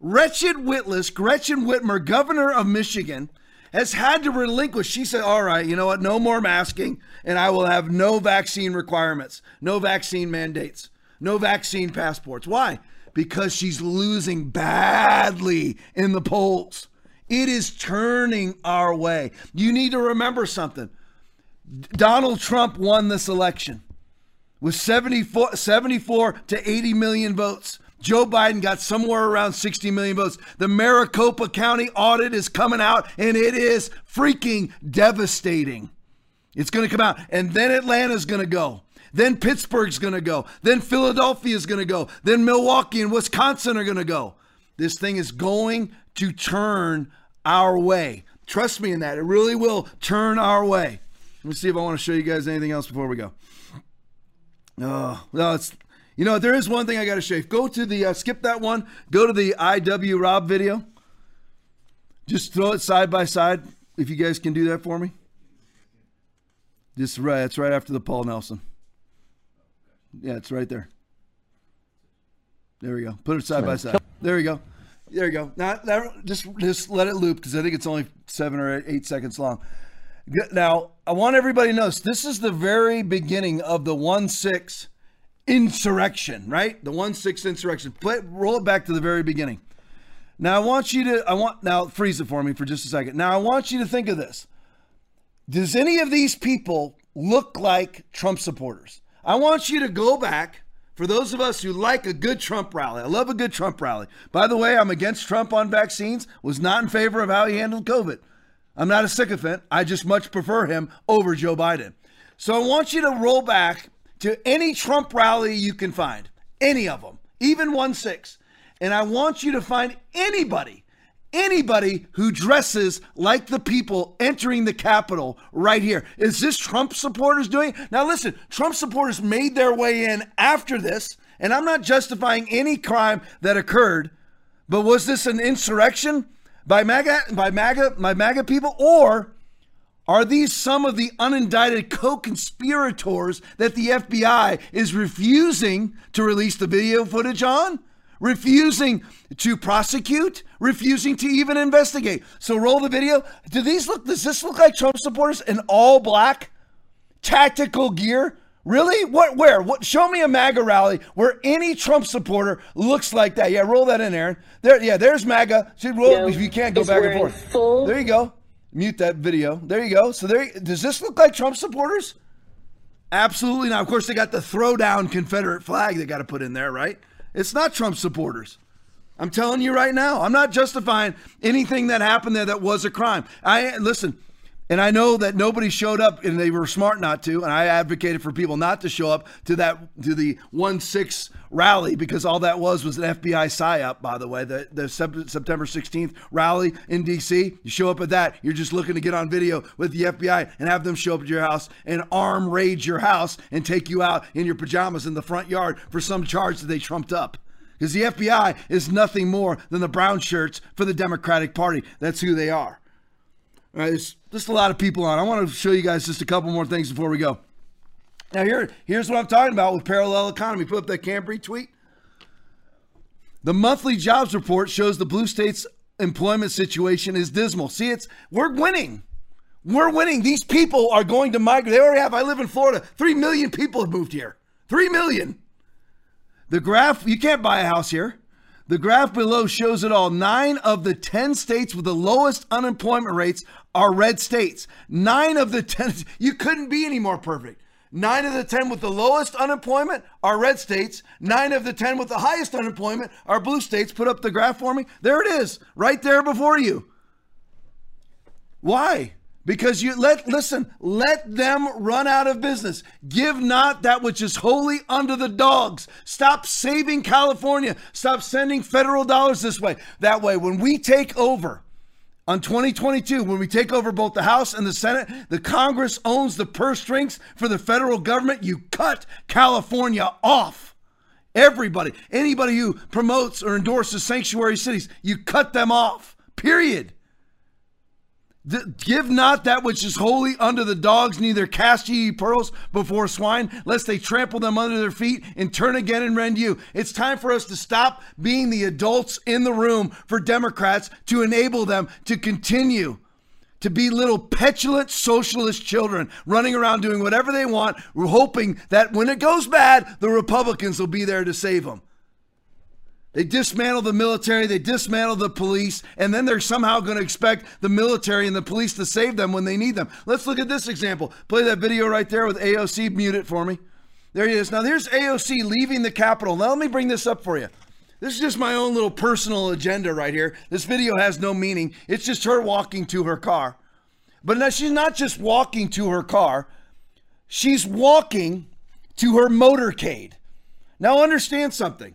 Wretched Witless, Gretchen Whitmer, governor of Michigan, has had to relinquish. She said, All right, you know what? No more masking, and I will have no vaccine requirements, no vaccine mandates, no vaccine passports. Why? Because she's losing badly in the polls. It is turning our way. You need to remember something. Donald Trump won this election. With 74, 74 to 80 million votes. Joe Biden got somewhere around 60 million votes. The Maricopa County audit is coming out and it is freaking devastating. It's going to come out. And then Atlanta's going to go. Then Pittsburgh's going to go. Then Philadelphia's going to go. Then Milwaukee and Wisconsin are going to go. This thing is going to turn our way. Trust me in that. It really will turn our way. Let me see if I want to show you guys anything else before we go. Oh, no, it's you know there is one thing I got to show. Go to the uh, skip that one. Go to the IW Rob video. Just throw it side by side. If you guys can do that for me. Just right. It's right after the Paul Nelson. Yeah, it's right there. There we go. Put it side by side. There we go. There you go. Now, now just just let it loop because I think it's only seven or eight seconds long. Now, I want everybody to notice this is the very beginning of the 1 6 insurrection, right? The 1 6 insurrection. Play, roll it back to the very beginning. Now, I want you to, I want, now freeze it for me for just a second. Now, I want you to think of this. Does any of these people look like Trump supporters? I want you to go back for those of us who like a good Trump rally. I love a good Trump rally. By the way, I'm against Trump on vaccines, was not in favor of how he handled COVID. I'm not a sycophant. I just much prefer him over Joe Biden. So I want you to roll back to any Trump rally you can find, any of them, even 1 6. And I want you to find anybody, anybody who dresses like the people entering the Capitol right here. Is this Trump supporters doing? Now, listen, Trump supporters made their way in after this, and I'm not justifying any crime that occurred, but was this an insurrection? By MAGA, by MAGA, by MAGA people, or are these some of the unindicted co-conspirators that the FBI is refusing to release the video footage on? Refusing to prosecute, refusing to even investigate. So roll the video. Do these look does this look like Trump supporters in all black tactical gear? Really? What? Where? What? Show me a MAGA rally where any Trump supporter looks like that. Yeah, roll that in, Aaron. There. Yeah, there's MAGA. See, roll No, if you can't go back and forth. full- There you go. Mute that video. There you go. So there. Does this look like Trump supporters? Absolutely not. Of course, they got the throwdown Confederate flag they got to put in there, right? It's not Trump supporters. I'm telling you right now. I'm not justifying anything that happened there that was a crime. I listen, and I know that nobody showed up, and they were smart not to. And I advocated for people not to show up to that to the one six rally because all that was was an FBI psyop. By the way, the the September 16th rally in D.C. You show up at that, you're just looking to get on video with the FBI and have them show up at your house and arm raid your house and take you out in your pajamas in the front yard for some charge that they trumped up. Because the FBI is nothing more than the brown shirts for the Democratic Party. That's who they are. All right, there's just a lot of people on. I want to show you guys just a couple more things before we go. Now, here, here's what I'm talking about with parallel economy. Put up that Cambry tweet. The monthly jobs report shows the blue states' employment situation is dismal. See, it's we're winning. We're winning. These people are going to migrate. They already have. I live in Florida. Three million people have moved here. Three million. The graph, you can't buy a house here. The graph below shows it all. Nine of the 10 states with the lowest unemployment rates are red states. Nine of the 10, you couldn't be any more perfect. Nine of the 10 with the lowest unemployment are red states. Nine of the 10 with the highest unemployment are blue states. Put up the graph for me. There it is, right there before you. Why? Because you let listen, let them run out of business. Give not that which is holy unto the dogs. Stop saving California. Stop sending federal dollars this way. That way, when we take over on 2022, when we take over both the House and the Senate, the Congress owns the purse strings for the federal government. You cut California off. Everybody, anybody who promotes or endorses sanctuary cities, you cut them off. Period. Give not that which is holy unto the dogs, neither cast ye pearls before swine, lest they trample them under their feet and turn again and rend you. It's time for us to stop being the adults in the room for Democrats to enable them to continue to be little petulant socialist children running around doing whatever they want, hoping that when it goes bad, the Republicans will be there to save them. They dismantle the military, they dismantle the police, and then they're somehow going to expect the military and the police to save them when they need them. Let's look at this example. Play that video right there with AOC. Mute it for me. There he is. Now, there's AOC leaving the Capitol. Now, let me bring this up for you. This is just my own little personal agenda right here. This video has no meaning. It's just her walking to her car. But now she's not just walking to her car, she's walking to her motorcade. Now, understand something.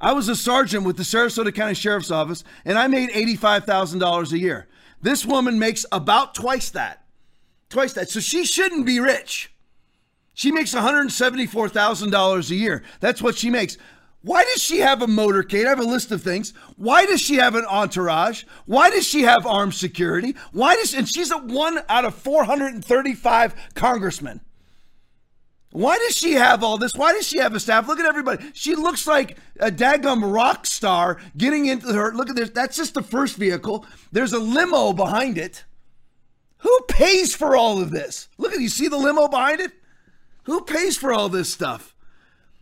I was a sergeant with the Sarasota County Sheriff's Office, and I made $85,000 a year. This woman makes about twice that. Twice that. So she shouldn't be rich. She makes $174,000 a year. That's what she makes. Why does she have a motorcade? I have a list of things. Why does she have an entourage? Why does she have armed security? Why does and she's a one out of 435 congressmen. Why does she have all this? Why does she have a staff? Look at everybody. She looks like a daggum rock star getting into her. Look at this. That's just the first vehicle. There's a limo behind it. Who pays for all of this? Look at you see the limo behind it? Who pays for all this stuff?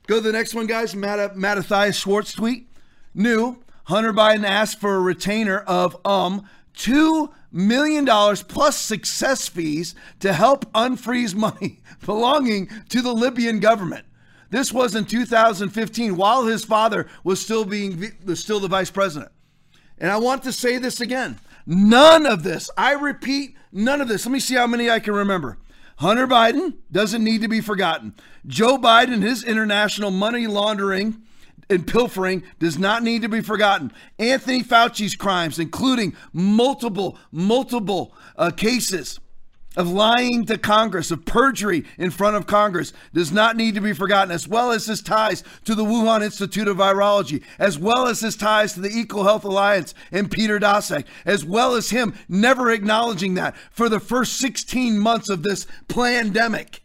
Go to the next one, guys. Matt, Mattathias Schwartz tweet. New. Hunter Biden asked for a retainer of um two million dollars plus success fees to help unfreeze money [LAUGHS] belonging to the Libyan government. This was in 2015 while his father was still being was still the vice president. And I want to say this again. None of this, I repeat, none of this. Let me see how many I can remember. Hunter Biden doesn't need to be forgotten. Joe Biden, his international money laundering and pilfering does not need to be forgotten. Anthony Fauci's crimes, including multiple, multiple uh, cases of lying to Congress, of perjury in front of Congress, does not need to be forgotten, as well as his ties to the Wuhan Institute of Virology, as well as his ties to the EcoHealth Alliance and Peter Daszak, as well as him never acknowledging that for the first 16 months of this pandemic.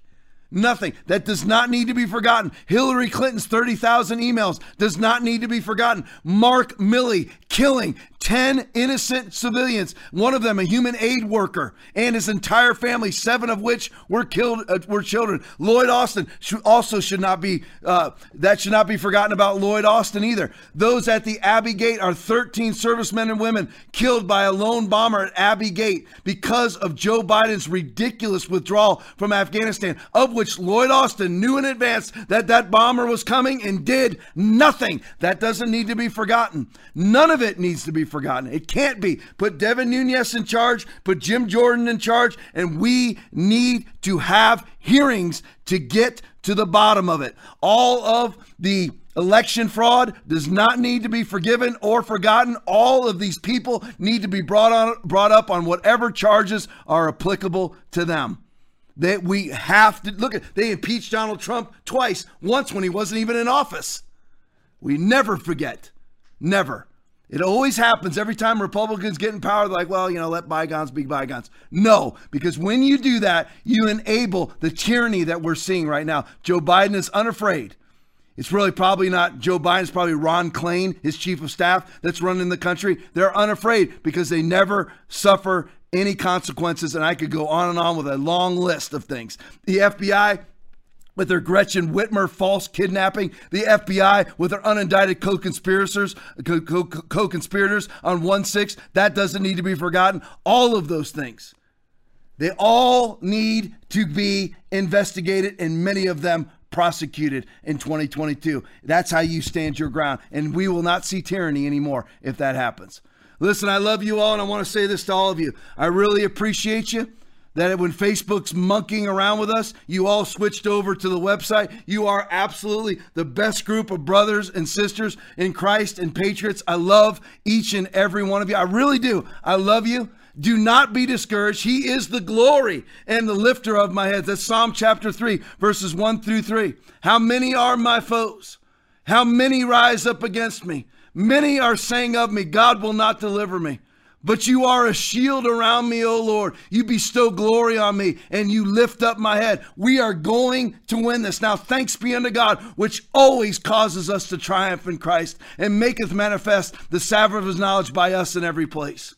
Nothing. That does not need to be forgotten. Hillary Clinton's 30,000 emails does not need to be forgotten. Mark Milley killing 10 innocent civilians, one of them a human aid worker, and his entire family, seven of which were killed, uh, were children. Lloyd Austin should, also should not be, uh, that should not be forgotten about Lloyd Austin either. Those at the Abbey Gate are 13 servicemen and women killed by a lone bomber at Abbey Gate because of Joe Biden's ridiculous withdrawal from Afghanistan, of which Lloyd Austin knew in advance that that bomber was coming and did nothing. That doesn't need to be forgotten. None of it needs to be forgotten. It can't be. Put Devin Nunes in charge, put Jim Jordan in charge, and we need to have hearings to get to the bottom of it. All of the election fraud does not need to be forgiven or forgotten. All of these people need to be brought on brought up on whatever charges are applicable to them. That we have to look at they impeached Donald Trump twice, once when he wasn't even in office. We never forget. Never. It always happens every time Republicans get in power. They're like, well, you know, let bygones be bygones. No, because when you do that, you enable the tyranny that we're seeing right now. Joe Biden is unafraid. It's really probably not Joe Biden, it's probably Ron Klain, his chief of staff, that's running the country. They're unafraid because they never suffer any consequences. And I could go on and on with a long list of things. The FBI, with their Gretchen Whitmer false kidnapping, the FBI with their unindicted co-conspirators, co-conspirators on 1-6, that doesn't need to be forgotten. All of those things, they all need to be investigated and many of them prosecuted in 2022. That's how you stand your ground. And we will not see tyranny anymore if that happens. Listen, I love you all, and I want to say this to all of you. I really appreciate you that when Facebook's monkeying around with us, you all switched over to the website. You are absolutely the best group of brothers and sisters in Christ and patriots. I love each and every one of you. I really do. I love you. Do not be discouraged. He is the glory and the lifter of my head. That's Psalm chapter 3, verses 1 through 3. How many are my foes? How many rise up against me? Many are saying of me, God will not deliver me. But you are a shield around me, O Lord. You bestow glory on me and you lift up my head. We are going to win this. Now, thanks be unto God, which always causes us to triumph in Christ and maketh manifest the savor of his knowledge by us in every place.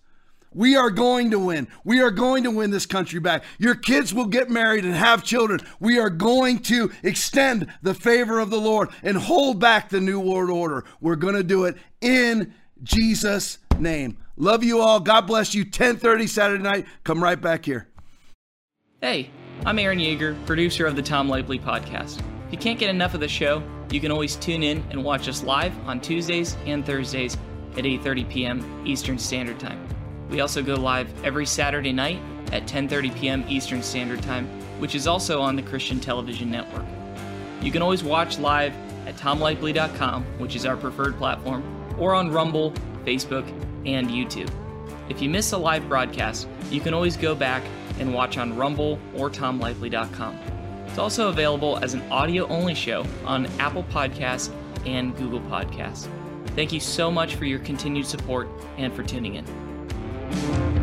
We are going to win. We are going to win this country back. Your kids will get married and have children. We are going to extend the favor of the Lord and hold back the New World Order. We're going to do it in Jesus' name. Love you all. God bless you. 10:30 Saturday night. Come right back here. Hey, I'm Aaron Yeager, producer of the Tom Lipley podcast. If you can't get enough of the show, you can always tune in and watch us live on Tuesdays and Thursdays at 8:30 p.m. Eastern Standard Time. We also go live every Saturday night at 10:30 p.m. Eastern Standard Time, which is also on the Christian Television Network. You can always watch live at tomlipley.com, which is our preferred platform, or on Rumble, Facebook, and YouTube. If you miss a live broadcast, you can always go back and watch on Rumble or tomlipley.com. It's also available as an audio only show on Apple Podcasts and Google Podcasts. Thank you so much for your continued support and for tuning in.